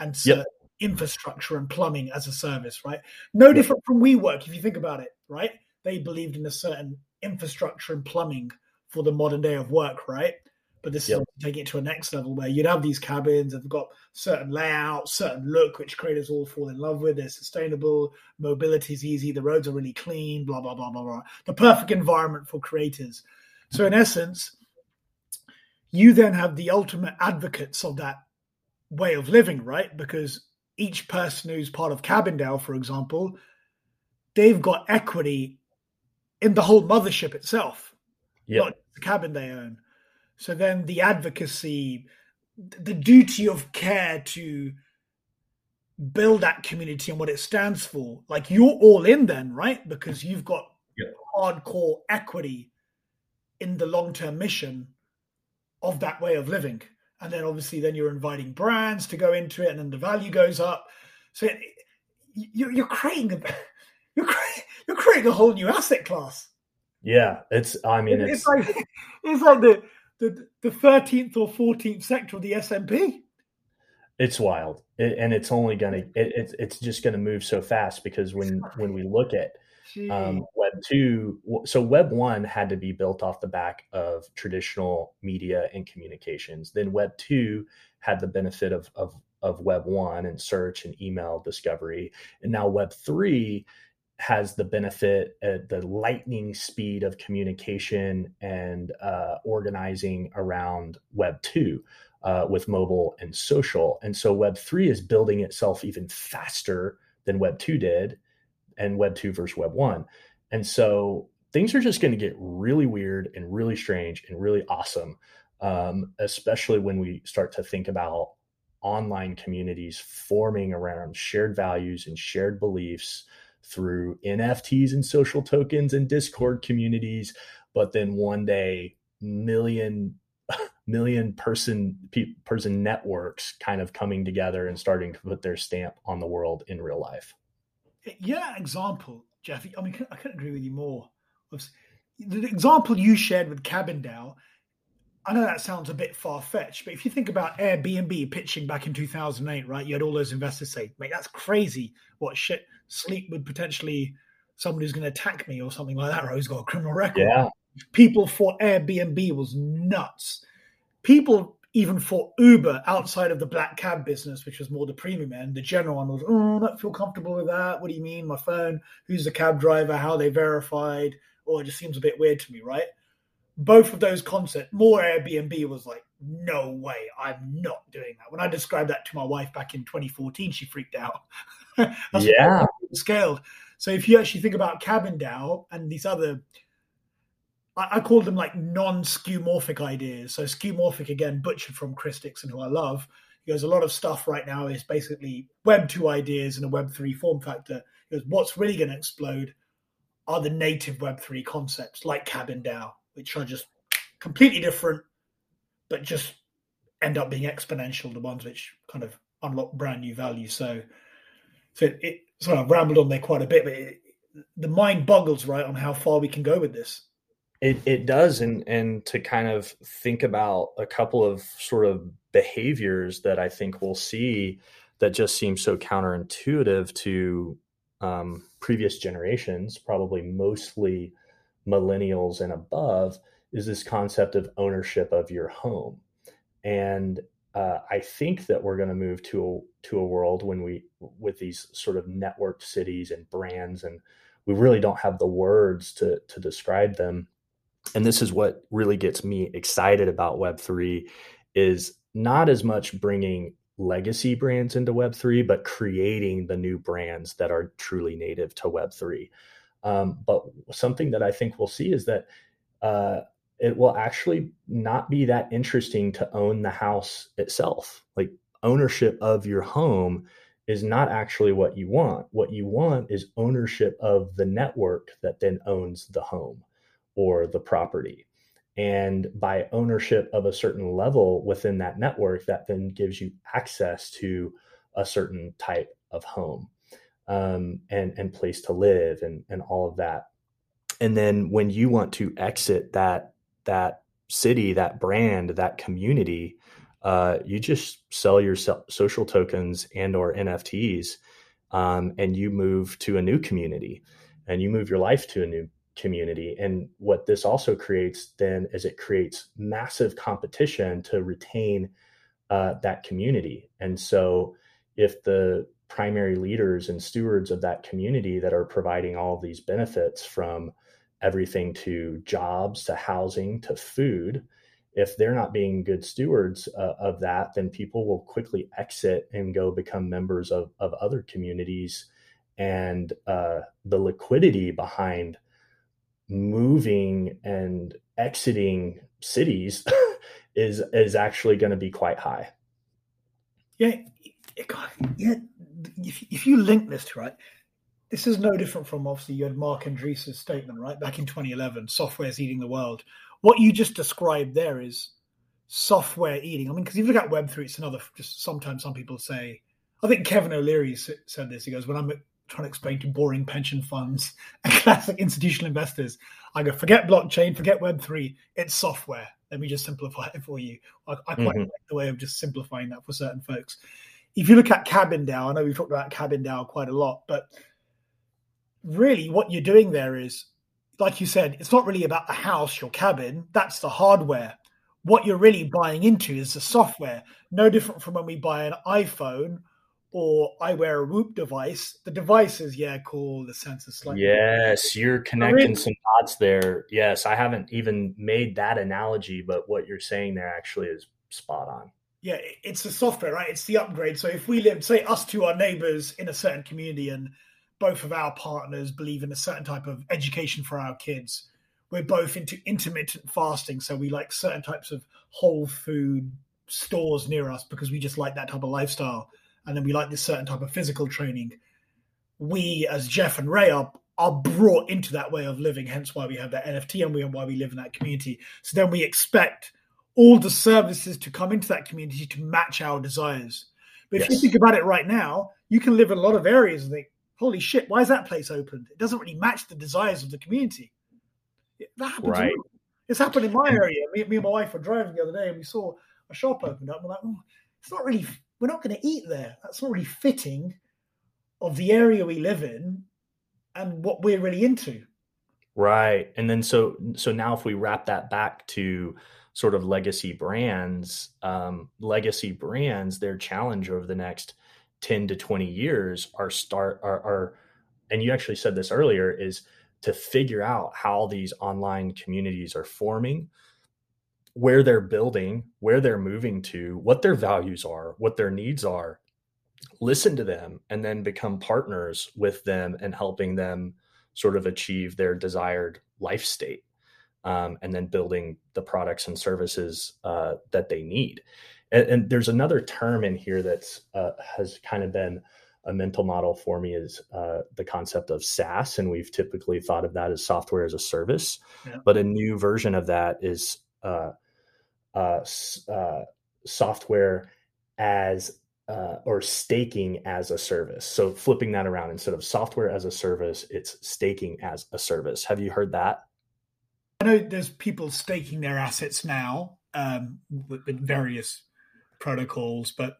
and certain yep. infrastructure and plumbing as a service, right? No different from WeWork if you think about it, right? They believed in a certain infrastructure and plumbing for the modern day of work, right? But this yep. is taking it to a next level where you'd have these cabins that have got certain layout, certain look, which creators all fall in love with. They're sustainable, mobility is easy, the roads are really clean, blah blah blah blah blah. The perfect environment for creators. So, in essence, you then have the ultimate advocates of that way of living, right? Because each person who's part of Cabin DAO, for example, they've got equity in the whole mothership itself, yep. not the cabin they own. So then the advocacy, the duty of care to build that community and what it stands for, like you're all in then, right? Because you've got yep. hardcore equity in the long term mission of that way of living. And then obviously, then you're inviting brands to go into it, and then the value goes up. So you're, creating a you're creating a whole new asset class. Yeah, it's. I mean, it's, it's like it's like the the the thirteenth or fourteenth sector of the S&P. It's wild, it, and it's only gonna. It, it's it's just gonna move so fast because when when we look at um, web two, so web one had to be built off the back of traditional media and communications. Then web two had the benefit of, of, of web one and search and email discovery. And now web three has the benefit, uh, the lightning speed of communication and uh, organizing around web two. Uh, with mobile and social. And so Web 3 is building itself even faster than Web 2 did and Web 2 versus Web 1. And so things are just going to get really weird and really strange and really awesome, um, especially when we start to think about online communities forming around shared values and shared beliefs through NFTs and social tokens and Discord communities. But then one day, million million person person networks kind of coming together and starting to put their stamp on the world in real life yeah, example, Jeff. I mean, I couldn't agree with you more. The example you shared with Cabin DAO, I know that sounds a bit far fetched, but if you think about Airbnb pitching back in 2008, right, you had all those investors say, mate, that's crazy. What shit? Sleep would potentially someone who's going to attack me or something like that, or who's got a criminal record. Yeah. People thought Airbnb was nuts. People even for Uber outside of the black cab business, which was more the premium end, the general one was, oh, I don't feel comfortable with that. What do you mean? My phone, who's the cab driver, how they verified? Oh, it just seems a bit weird to me, right? Both of those concepts, more Airbnb was like, no way, I'm not doing that. When I described that to my wife back in 2014, she freaked out. yeah. Oh, Scaled. So if you actually think about Cabin DAO and these other I, I call them like non-skeuomorphic ideas. So skeuomorphic again, butchered from Chris Dixon, who I love. He goes, a lot of stuff right now is basically Web 2 ideas and a Web 3 form factor. He goes, what's really going to explode are the native Web 3 concepts like Cabin DAO, which are just completely different, but just end up being exponential, the ones which kind of unlock brand new value. So, so it, it sort of rambled on there quite a bit, but it, the mind boggles right on how far we can go with this. It it does, and and to kind of think about a couple of sort of behaviors that I think we'll see that just seem so counterintuitive to um, previous generations, probably mostly millennials and above, is this concept of ownership of your home. And uh, I think that we're going to move to a, to a world when we with these sort of networked cities and brands, and we really don't have the words to to describe them. And this is what really gets me excited about Web three, is not as much bringing legacy brands into Web3, but creating the new brands that are truly native to Web3. Um, but something that I think we'll see is that uh, it will actually not be that interesting to own the house itself. Like ownership of your home is not actually what you want. What you want is ownership of the network that then owns the home or the property and by ownership of a certain level within that network that then gives you access to a certain type of home um, and and place to live and and all of that and then when you want to exit that that city that brand that community uh, you just sell your social tokens and or nfts um, and you move to a new community and you move your life to a new community. And what this also creates then is it creates massive competition to retain uh, that community. And so if the primary leaders and stewards of that community that are providing all of these benefits from everything to jobs to housing to food if they're not being good stewards uh, of that then people will quickly exit and go become members of, of other communities and uh, the liquidity behind moving and exiting cities is is actually going to be quite high. Yeah, yeah. If, if you link this to right, this is no different from obviously you had Marc Andreessen statement right back in 2011. Software is eating the world. What you just described there is software eating. I mean, because if you look at Web three, it's another. Just sometimes some people say. I think Kevin O'Leary said this. He goes, "When I'm trying to explain to boring pension funds and classic institutional investors. I go, forget blockchain, forget Web3, it's software. Let me just simplify it for you. I, I quite mm-hmm. like the way of just simplifying that for certain folks. If you look at Cabin DAO, I know we've talked about Cabin DAO quite a lot, but really what you're doing there is, like you said, it's not really about the house, your cabin, that's the hardware. What you're really buying into is the software. No different from when we buy an iPhone or I wear a Whoop device. The device is yeah cool. The sensor slightly. Yes, you're connecting some dots there. Yes, I haven't even made that analogy, but what you're saying there actually is spot on. Yeah, it's the software, right? It's the upgrade. So if we live, say, us two are neighbors in a certain community, and both of our partners believe in a certain type of education for our kids, we're both into intermittent fasting. So we like certain types of whole food stores near us because we just like that type of lifestyle and then we like this certain type of physical training. We, as Jeff and Ray, are are brought into that way of living. Hence, why we have that NFT and we and why we live in that community. So then we expect all the services to come into that community to match our desires. But if yes. you think about it right now, you can live in a lot of areas and think, "Holy shit, why is that place opened? It doesn't really match the desires of the community." That happens. Right. It's happened in my area. Me, me, and my wife were driving the other day, and we saw a shop opened up. And we're like, oh, it's not really we're not going to eat there. That's not really fitting of the area we live in and what we're really into. Right. And then so so now if we wrap that back to sort of legacy brands, um, legacy brands, their challenge over the next 10 to 20 years are start are, are and you actually said this earlier is to figure out how these online communities are forming where they're building, where they're moving to, what their values are, what their needs are, listen to them, and then become partners with them and helping them sort of achieve their desired life state. Um, and then building the products and services uh, that they need. and, and, there's another term in here that uh, has kind of been a mental model for me is uh, the concept of SaaS, and we've typically thought of that as software as a service. Yeah. But a new version of that is uh, uh, uh software as uh, or staking as a service. So flipping that around instead of software as a service, it's staking as a service. Have you heard that? I know there's people staking their assets now um, with, with various protocols, but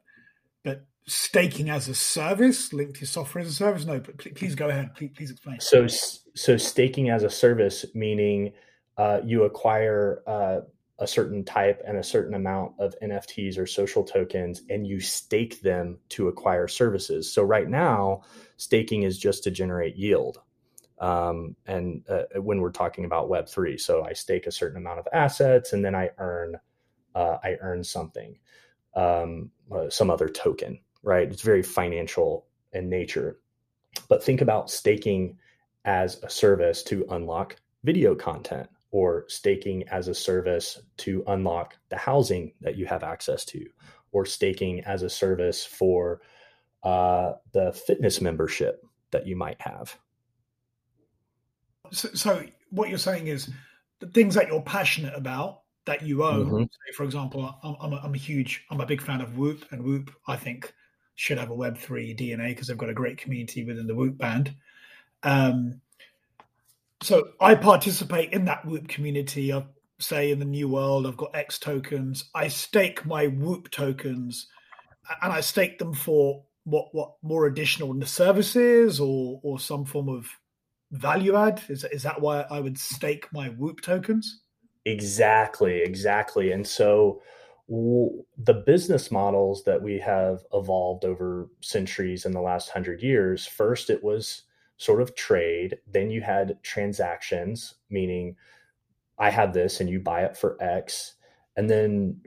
but staking as a service linked to software as a service? No, but please go ahead. Please, please explain. So, so staking as a service meaning uh, you acquire uh, a certain type and a certain amount of NFTs or social tokens, and you stake them to acquire services. So right now, staking is just to generate yield. Um, and uh, when we're talking about Web three, so I stake a certain amount of assets, and then I earn uh, I earn something, um, uh, some other token right? It's very financial in nature. But think about staking as a service to unlock video content or staking as a service to unlock the housing that you have access to or staking as a service for uh, the fitness membership that you might have. So, so, what you're saying is the things that you're passionate about that you own. Mm-hmm. Say, for example, I'm, I'm, a, I'm a huge, I'm a big fan of Whoop, and Whoop, I think, should have a Web3 DNA because they've got a great community within the Whoop band. Um, so I participate in that Whoop community. I say in the new world, I've got X tokens. I stake my Whoop tokens, and I stake them for what what more additional services or or some form of value add. Is is that why I would stake my Whoop tokens? Exactly, exactly. And so the business models that we have evolved over centuries in the last hundred years first it was sort of trade then you had transactions meaning i have this and you buy it for x and then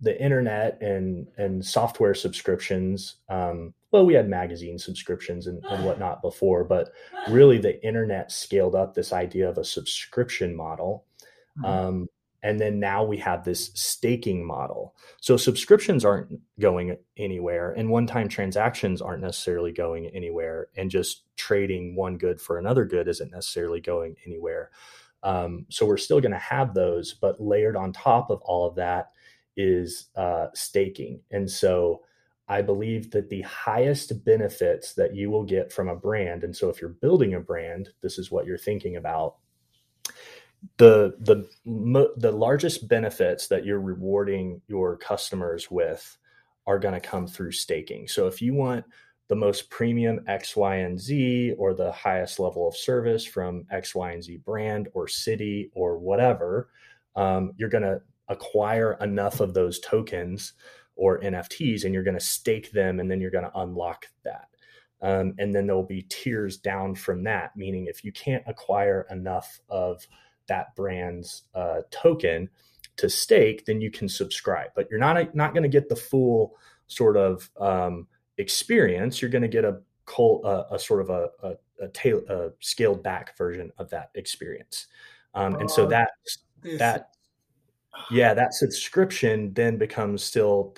the internet and and software subscriptions um, well we had magazine subscriptions and, and whatnot before but really the internet scaled up this idea of a subscription model mm-hmm. um, and then now we have this staking model. So subscriptions aren't going anywhere, and one time transactions aren't necessarily going anywhere, and just trading one good for another good isn't necessarily going anywhere. Um, so we're still going to have those, but layered on top of all of that is uh, staking. And so I believe that the highest benefits that you will get from a brand, and so if you're building a brand, this is what you're thinking about the the the largest benefits that you're rewarding your customers with are going to come through staking. So if you want the most premium X, Y, and Z, or the highest level of service from X, Y, and Z brand or city or whatever, um, you're going to acquire enough of those tokens or NFTs and you're going to stake them and then you're going to unlock that. Um, and then there'll be tiers down from that, meaning if you can't acquire enough of that brand's uh, token to stake, then you can subscribe. But you're not not going to get the full sort of um, experience. You're going to get a, a, a sort of a, a, a, tail, a, scaled back version of that experience. Um, and so that that yeah that subscription then becomes still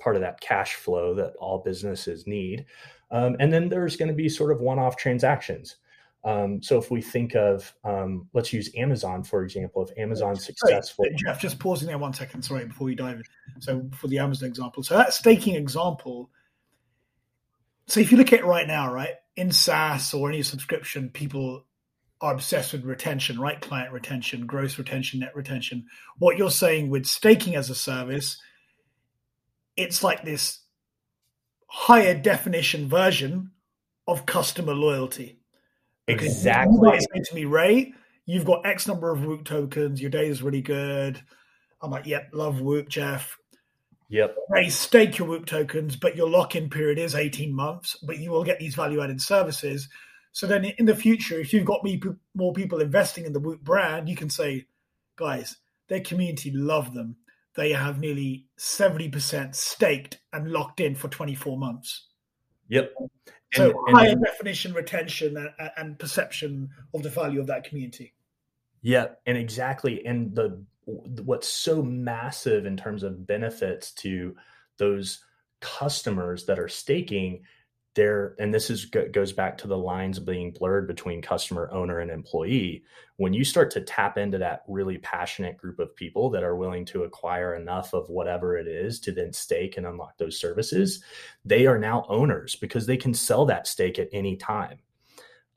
part of that cash flow that all businesses need um, and then there's going to be sort of one-off transactions um, so if we think of, um, let's use Amazon for example. If Amazon's successful, sorry, Jeff, just pausing there one second. Sorry, before you dive in. So for the Amazon example, so that staking example. So if you look at it right now, right in SaaS or any subscription, people are obsessed with retention, right? Client retention, gross retention, net retention. What you're saying with staking as a service, it's like this higher definition version of customer loyalty Exactly. You might say to me, Ray, you've got X number of Whoop tokens. Your day is really good. I'm like, yep, love Whoop, Jeff. Yep. Ray, stake your Whoop tokens, but your lock in period is 18 months, but you will get these value added services. So then in the future, if you've got me more people investing in the Whoop brand, you can say, guys, their community love them. They have nearly 70% staked and locked in for 24 months. Yep. So and, higher definition retention and, and perception of the value of that community. Yeah, and exactly. And the what's so massive in terms of benefits to those customers that are staking there and this is goes back to the lines being blurred between customer owner and employee. When you start to tap into that really passionate group of people that are willing to acquire enough of whatever it is to then stake and unlock those services they are now owners because they can sell that stake at any time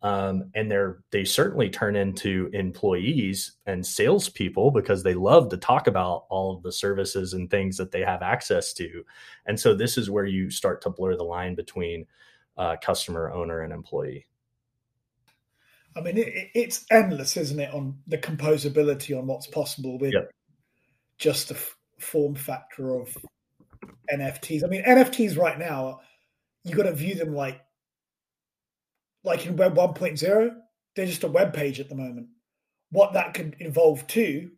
um, and they're they certainly turn into employees and salespeople because they love to talk about all of the services and things that they have access to. And so this is where you start to blur the line between uh, customer, owner, and employee. I mean, it, it's endless, isn't it, on the composability on what's possible with yep. just the f- form factor of NFTs. I mean, NFTs right now, you got to view them like like in Web 1.0, they're just a web page at the moment. What that could evolve to,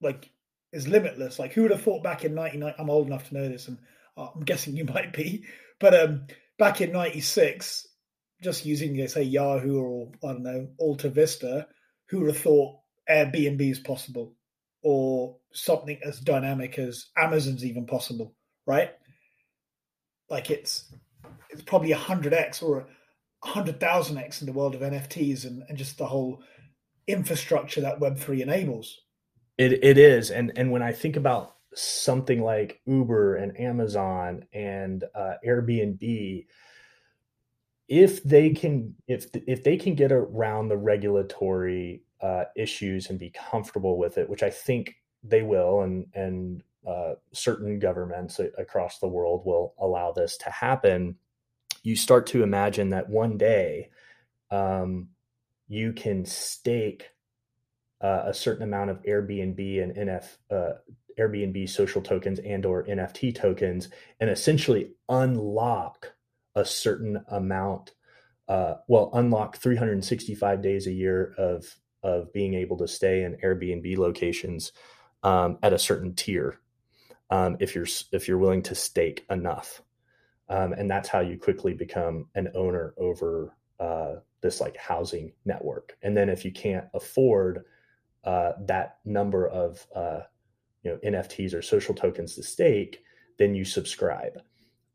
like, is limitless. Like, who would have thought back in 99? I'm old enough to know this, and uh, I'm guessing you might be. But um, back in 96, just using, say, Yahoo or, I don't know, Alta Vista, who would have thought Airbnb is possible or something as dynamic as Amazon's even possible, right? Like, it's it's probably a hundred x or a hundred thousand x in the world of NFTs and, and just the whole infrastructure that Web three enables. It it is, and and when I think about something like Uber and Amazon and uh, Airbnb, if they can if if they can get around the regulatory uh, issues and be comfortable with it, which I think they will, and and uh, certain governments across the world will allow this to happen you start to imagine that one day um, you can stake uh, a certain amount of Airbnb and NF uh, Airbnb social tokens and or NFT tokens and essentially unlock a certain amount uh, well unlock 365 days a year of of being able to stay in Airbnb locations um, at a certain tier um, if you're if you're willing to stake enough um, and that's how you quickly become an owner over uh, this like housing network. And then if you can't afford uh, that number of uh, you know nfts or social tokens to stake then you subscribe.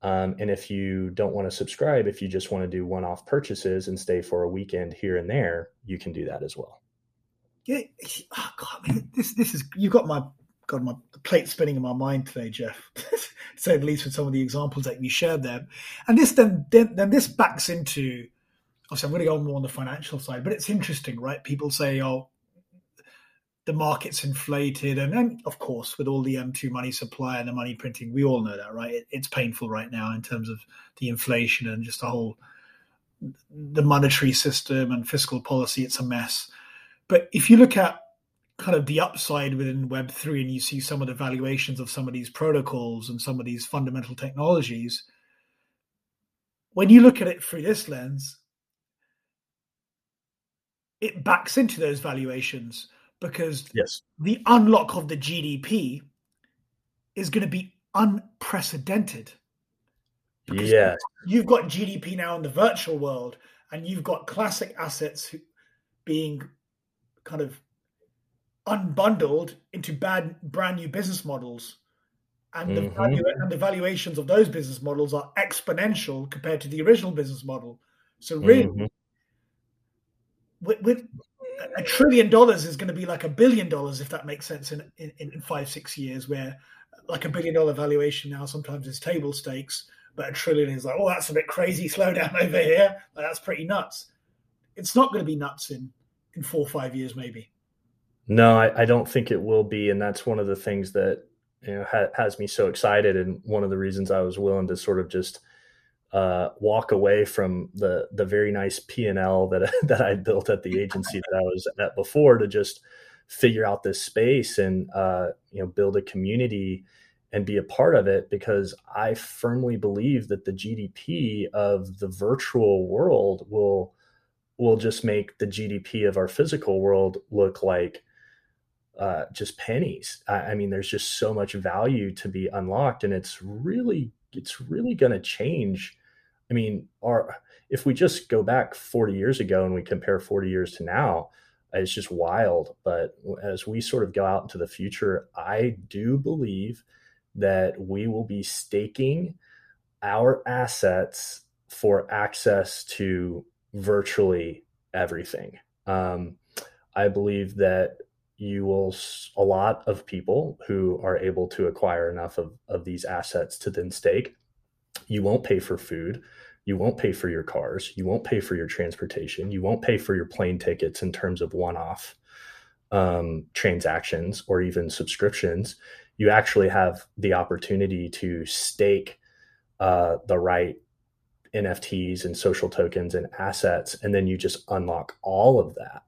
Um, and if you don't want to subscribe if you just want to do one-off purchases and stay for a weekend here and there you can do that as well. Yeah oh God, I mean, this this is you got my God, my plate spinning in my mind today, Jeff. to say the least, with some of the examples that you shared there, and this then then, then this backs into. Obviously, I'm going to go more on the financial side, but it's interesting, right? People say, "Oh, the market's inflated," and, then, of course, with all the M2 money supply and the money printing, we all know that, right? It, it's painful right now in terms of the inflation and just the whole the monetary system and fiscal policy. It's a mess. But if you look at kind of the upside within Web3 and you see some of the valuations of some of these protocols and some of these fundamental technologies, when you look at it through this lens, it backs into those valuations because yes. the unlock of the GDP is going to be unprecedented. Yeah. You've got GDP now in the virtual world, and you've got classic assets being kind of unbundled into bad brand new business models. And mm-hmm. the value and the valuations of those business models are exponential compared to the original business model. So really mm-hmm. with, with, a trillion dollars is going to be like a billion dollars if that makes sense in, in, in five six years where like a billion dollar valuation now sometimes is table stakes but a trillion is like oh that's a bit crazy slow down over here. Like, that's pretty nuts. It's not going to be nuts in in four or five years maybe no, I, I, don't think it will be, and that's one of the things that you know ha, has me so excited, and one of the reasons I was willing to sort of just uh, walk away from the the very nice P and L that that I built at the agency that I was at before to just figure out this space and uh, you know build a community and be a part of it because I firmly believe that the GDP of the virtual world will will just make the GDP of our physical world look like uh, just pennies. I, I, mean, there's just so much value to be unlocked, and it's really it's really going to change. I mean, our if we just go back 40 years ago and we compare 40 years to now, it's just wild. But as we sort of go out into the future, I do believe that we will be staking our assets for access to virtually everything. Um, I believe that you will, a lot of people who are able to acquire enough of, of these assets to then stake, you won't pay for food. You won't pay for your cars. You won't pay for your transportation. You won't pay for your plane tickets in terms of one off um, transactions or even subscriptions. You actually have the opportunity to stake uh, the right NFTs and social tokens and assets, and then you just unlock all of that.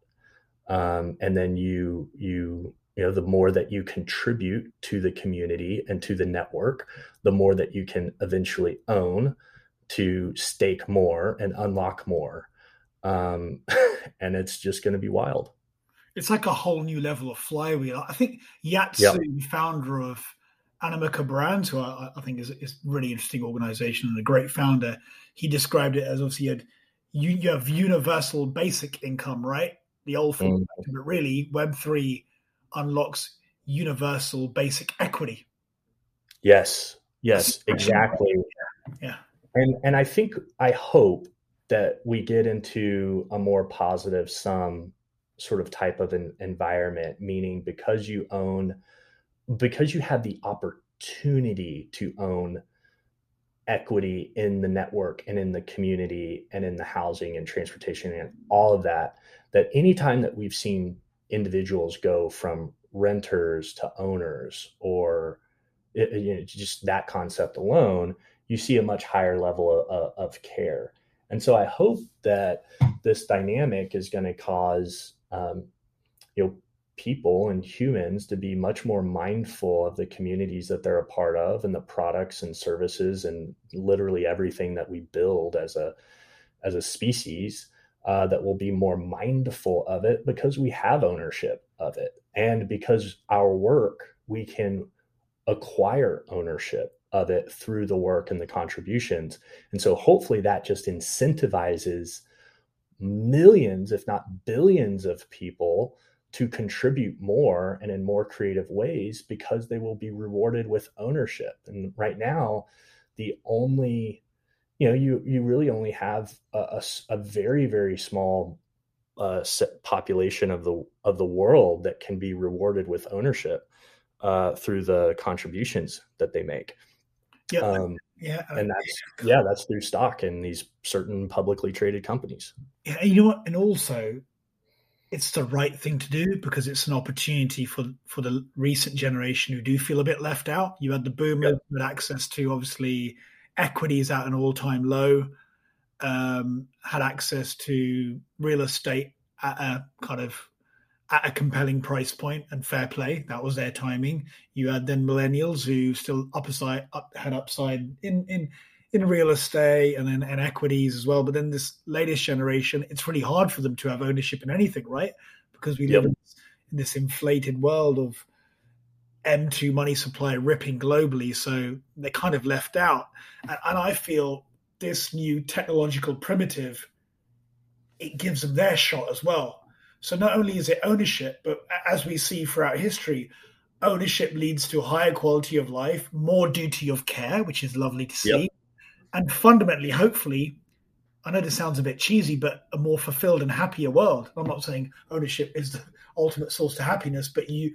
Um, and then you you you know the more that you contribute to the community and to the network, the more that you can eventually own to stake more and unlock more. Um, and it's just going to be wild. It's like a whole new level of flywheel. I think Yat Siu, yep. founder of Animoca Brands, who I, I, think is, is really interesting organization and a great founder, he described it as obviously you, you have universal basic income, right? The old form, mm. but really Web3 unlocks universal basic equity. Yes, yes, exactly. Yeah. And, and I think, I hope that we get into a more positive sum sort of type of an environment, meaning because you own – because you have the opportunity to own equity in the network and in the community and in the housing and transportation and all of that that anytime that we've seen individuals go from renters to owners or you know, just that concept alone you see a much higher level of, of care. And so i hope that this dynamic is going to cause um, you know people and humans to be much more mindful of the communities that they're a part of and the products and services and literally everything that we build as a as a species uh, that will be more mindful of it because we have ownership of it. And because our work we can acquire ownership of it through the work and the contributions. And so hopefully that just incentivizes millions if not billions of people to contribute more and in more creative ways because they will be rewarded with ownership. And right now, the only you know you you really only have a, a, a very very small uh, population of the of the world that can be rewarded with ownership uh, through the contributions that they make. Yeah, um, yeah, and that's yeah, that's through stock in these certain publicly traded companies. Yeah, you know what, and also it's the right thing to do because it's an opportunity for for the recent generation who do feel a bit left out. You had the boomers yep. with access to obviously equities at an all time low, um, had access to real estate at a kind of at a compelling price point and fair play. That was their timing. You had then millennials who still upside up had upside in in in real estate and then and equities as well. But then this latest generation, it's really hard for them to have ownership in anything, right? Because we yep. live in this inflated world of M2 money supply ripping globally. So they're kind of left out. And, and I feel this new technological primitive, it gives them their shot as well. So not only is it ownership, but as we see throughout history, ownership leads to higher quality of life, more duty of care, which is lovely to see. Yep and fundamentally, hopefully, I know this sounds a bit cheesy, but a more fulfilled and happier world. I'm not saying ownership is the ultimate source to happiness, but you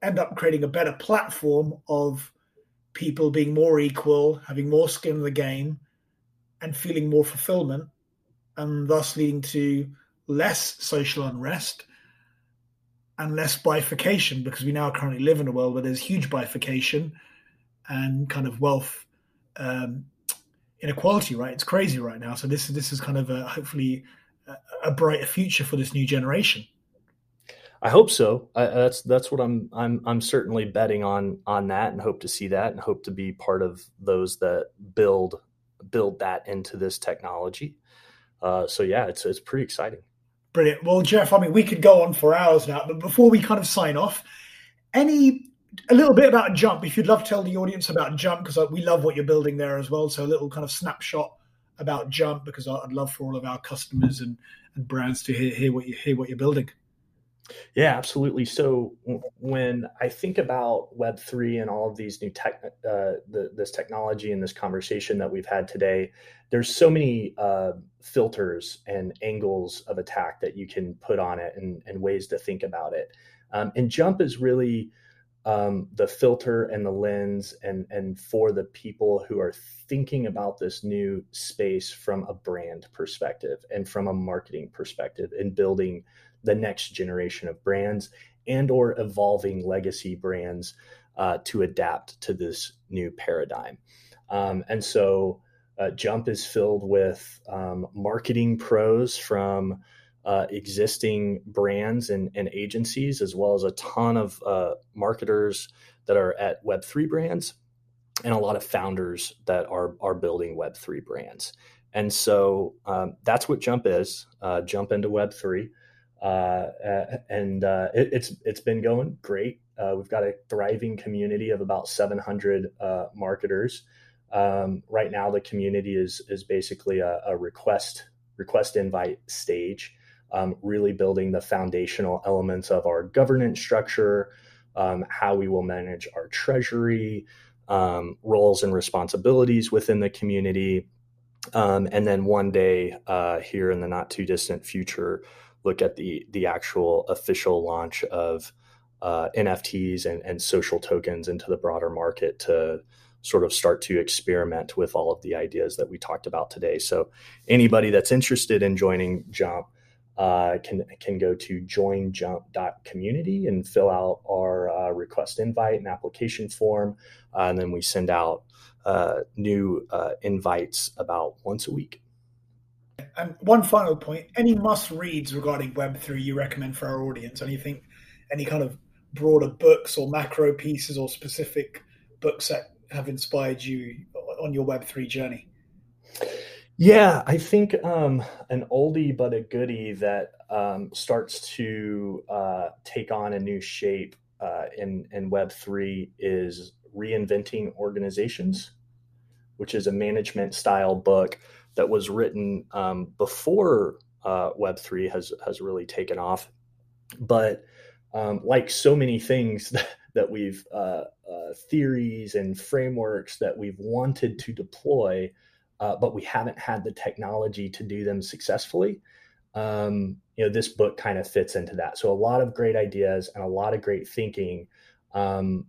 end up creating a better platform of people being more equal, having more skin in the game, and feeling more fulfillment, and thus leading to less social unrest and less bifurcation because we now currently live in a world where there's huge bifurcation and kind of wealth um, inequality, right? It's crazy right now. So this this is kind of a, hopefully a, a brighter future for this new generation. I hope so. I, that's that's what I'm I'm I'm certainly betting on on that, and hope to see that, and hope to be part of those that build build that into this technology. Uh, so yeah, it's it's pretty exciting. Brilliant. Well, Jeff, I mean, we could go on for hours now, but before we kind of sign off, any a little bit about Jump. If you'd love to tell the audience about Jump, because we love what you're building there as well. So a little kind of snapshot about Jump, because I'd love for all of our customers and, and brands to hear, hear what you hear what you're building. Yeah, absolutely. So when I think about Web three and all of these new tech, uh, the, this technology and this conversation that we've had today, there's so many uh, filters and angles of attack that you can put on it and, and ways to think about it. Um, and Jump is really um, the filter and the lens, and and for the people who are thinking about this new space from a brand perspective and from a marketing perspective, and building the next generation of brands and or evolving legacy brands uh, to adapt to this new paradigm. Um, and so uh, Jump is filled with um, marketing pros from uh, existing brands and, and, agencies, as well as a ton of uh, marketers that are at Web3 brands and a lot of founders that are, are building Web3 brands. And so um, that's what Jump is uh, Jump into Web3. Uh, and uh, it, it's it's been going great. Uh, we've got a thriving community of about 700 marketers. Um, right now, the community is is basically a, a request request invite stage, um, really building the foundational elements of our governance structure, um, how we will manage our treasury, um, roles and responsibilities within the community, um, and then one day uh, here in the not too distant future look at the the actual official launch of uh, NFTs and, and social tokens into the broader market to sort of start to experiment with all of the ideas that we talked about today. So anybody that's interested in joining Jump uh, can can go to joinjump.community and fill out our uh, request invite and application form, uh, and then we send out uh, new uh, invites about once a week. And one final point: any must reads regarding Web three you recommend for our audience? Anything, any kind of broader books or macro pieces or specific books that have inspired you on your Web three journey? Yeah, I think um, an oldie but a goodie that um, starts to uh, take on a new shape uh, in in Web three is reinventing organizations, which is a management style book that was written um, before uh, Web three has has really taken off. But um, like so many things that, that we've uh, uh, theories and frameworks that we've wanted to deploy, uh, but we haven't had the technology to do them successfully. Um, you know, this book kind of fits into that. So a lot of great ideas and a lot of great thinking, um,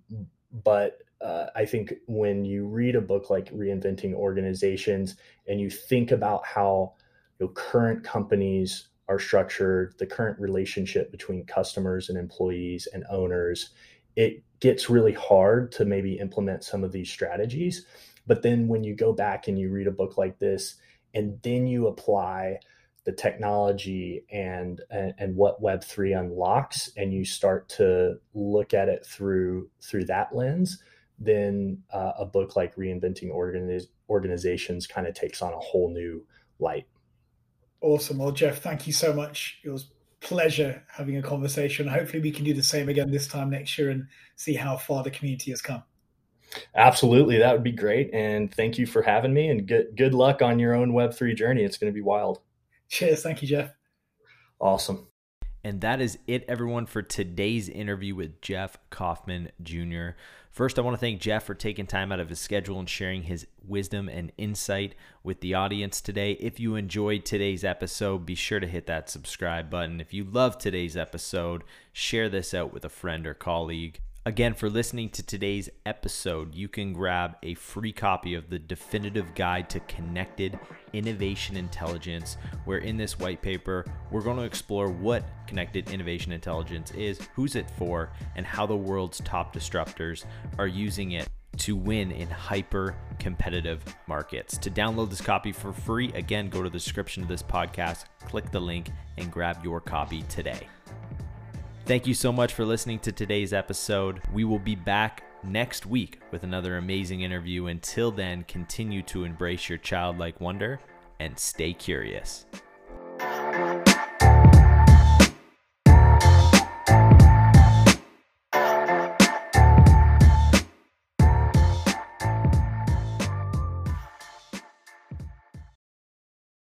but uh, I think when you read a book like Reinventing Organizations and you think about how you know, current companies are structured, the current relationship between customers and employees and owners, it gets really hard to maybe implement some of these strategies. But then when you go back and you read a book like this, and then you apply the technology and, and and, what web 3 unlocks and you start to look at it through through that lens then uh, a book like Reinventing Organiz- Organizations kind of takes on a whole new light. Awesome. Well, Jeff, thank you so much. It was pleasure having a conversation. Hopefully, we can do the same again this time next year and see how far the community has come. Absolutely, that would be great. And thank you for having me. And good good luck on your own Web three journey. It's going to be wild. Cheers. Thank you, Jeff. Awesome. And that is it, everyone, for today's interview with Jeff Kaufman Jr. First, I want to thank Jeff for taking time out of his schedule and sharing his wisdom and insight with the audience today. If you enjoyed today's episode, be sure to hit that subscribe button. If you love today's episode, share this out with a friend or colleague. Again, for listening to today's episode, you can grab a free copy of the definitive guide to connected innovation intelligence, where in this white paper, we're going to explore what connected innovation intelligence is, who's it for, and how the world's top disruptors are using it to win in hyper competitive markets. To download this copy for free, again, go to the description of this podcast, click the link, and grab your copy today. Thank you so much for listening to today's episode. We will be back next week with another amazing interview. Until then, continue to embrace your childlike wonder and stay curious.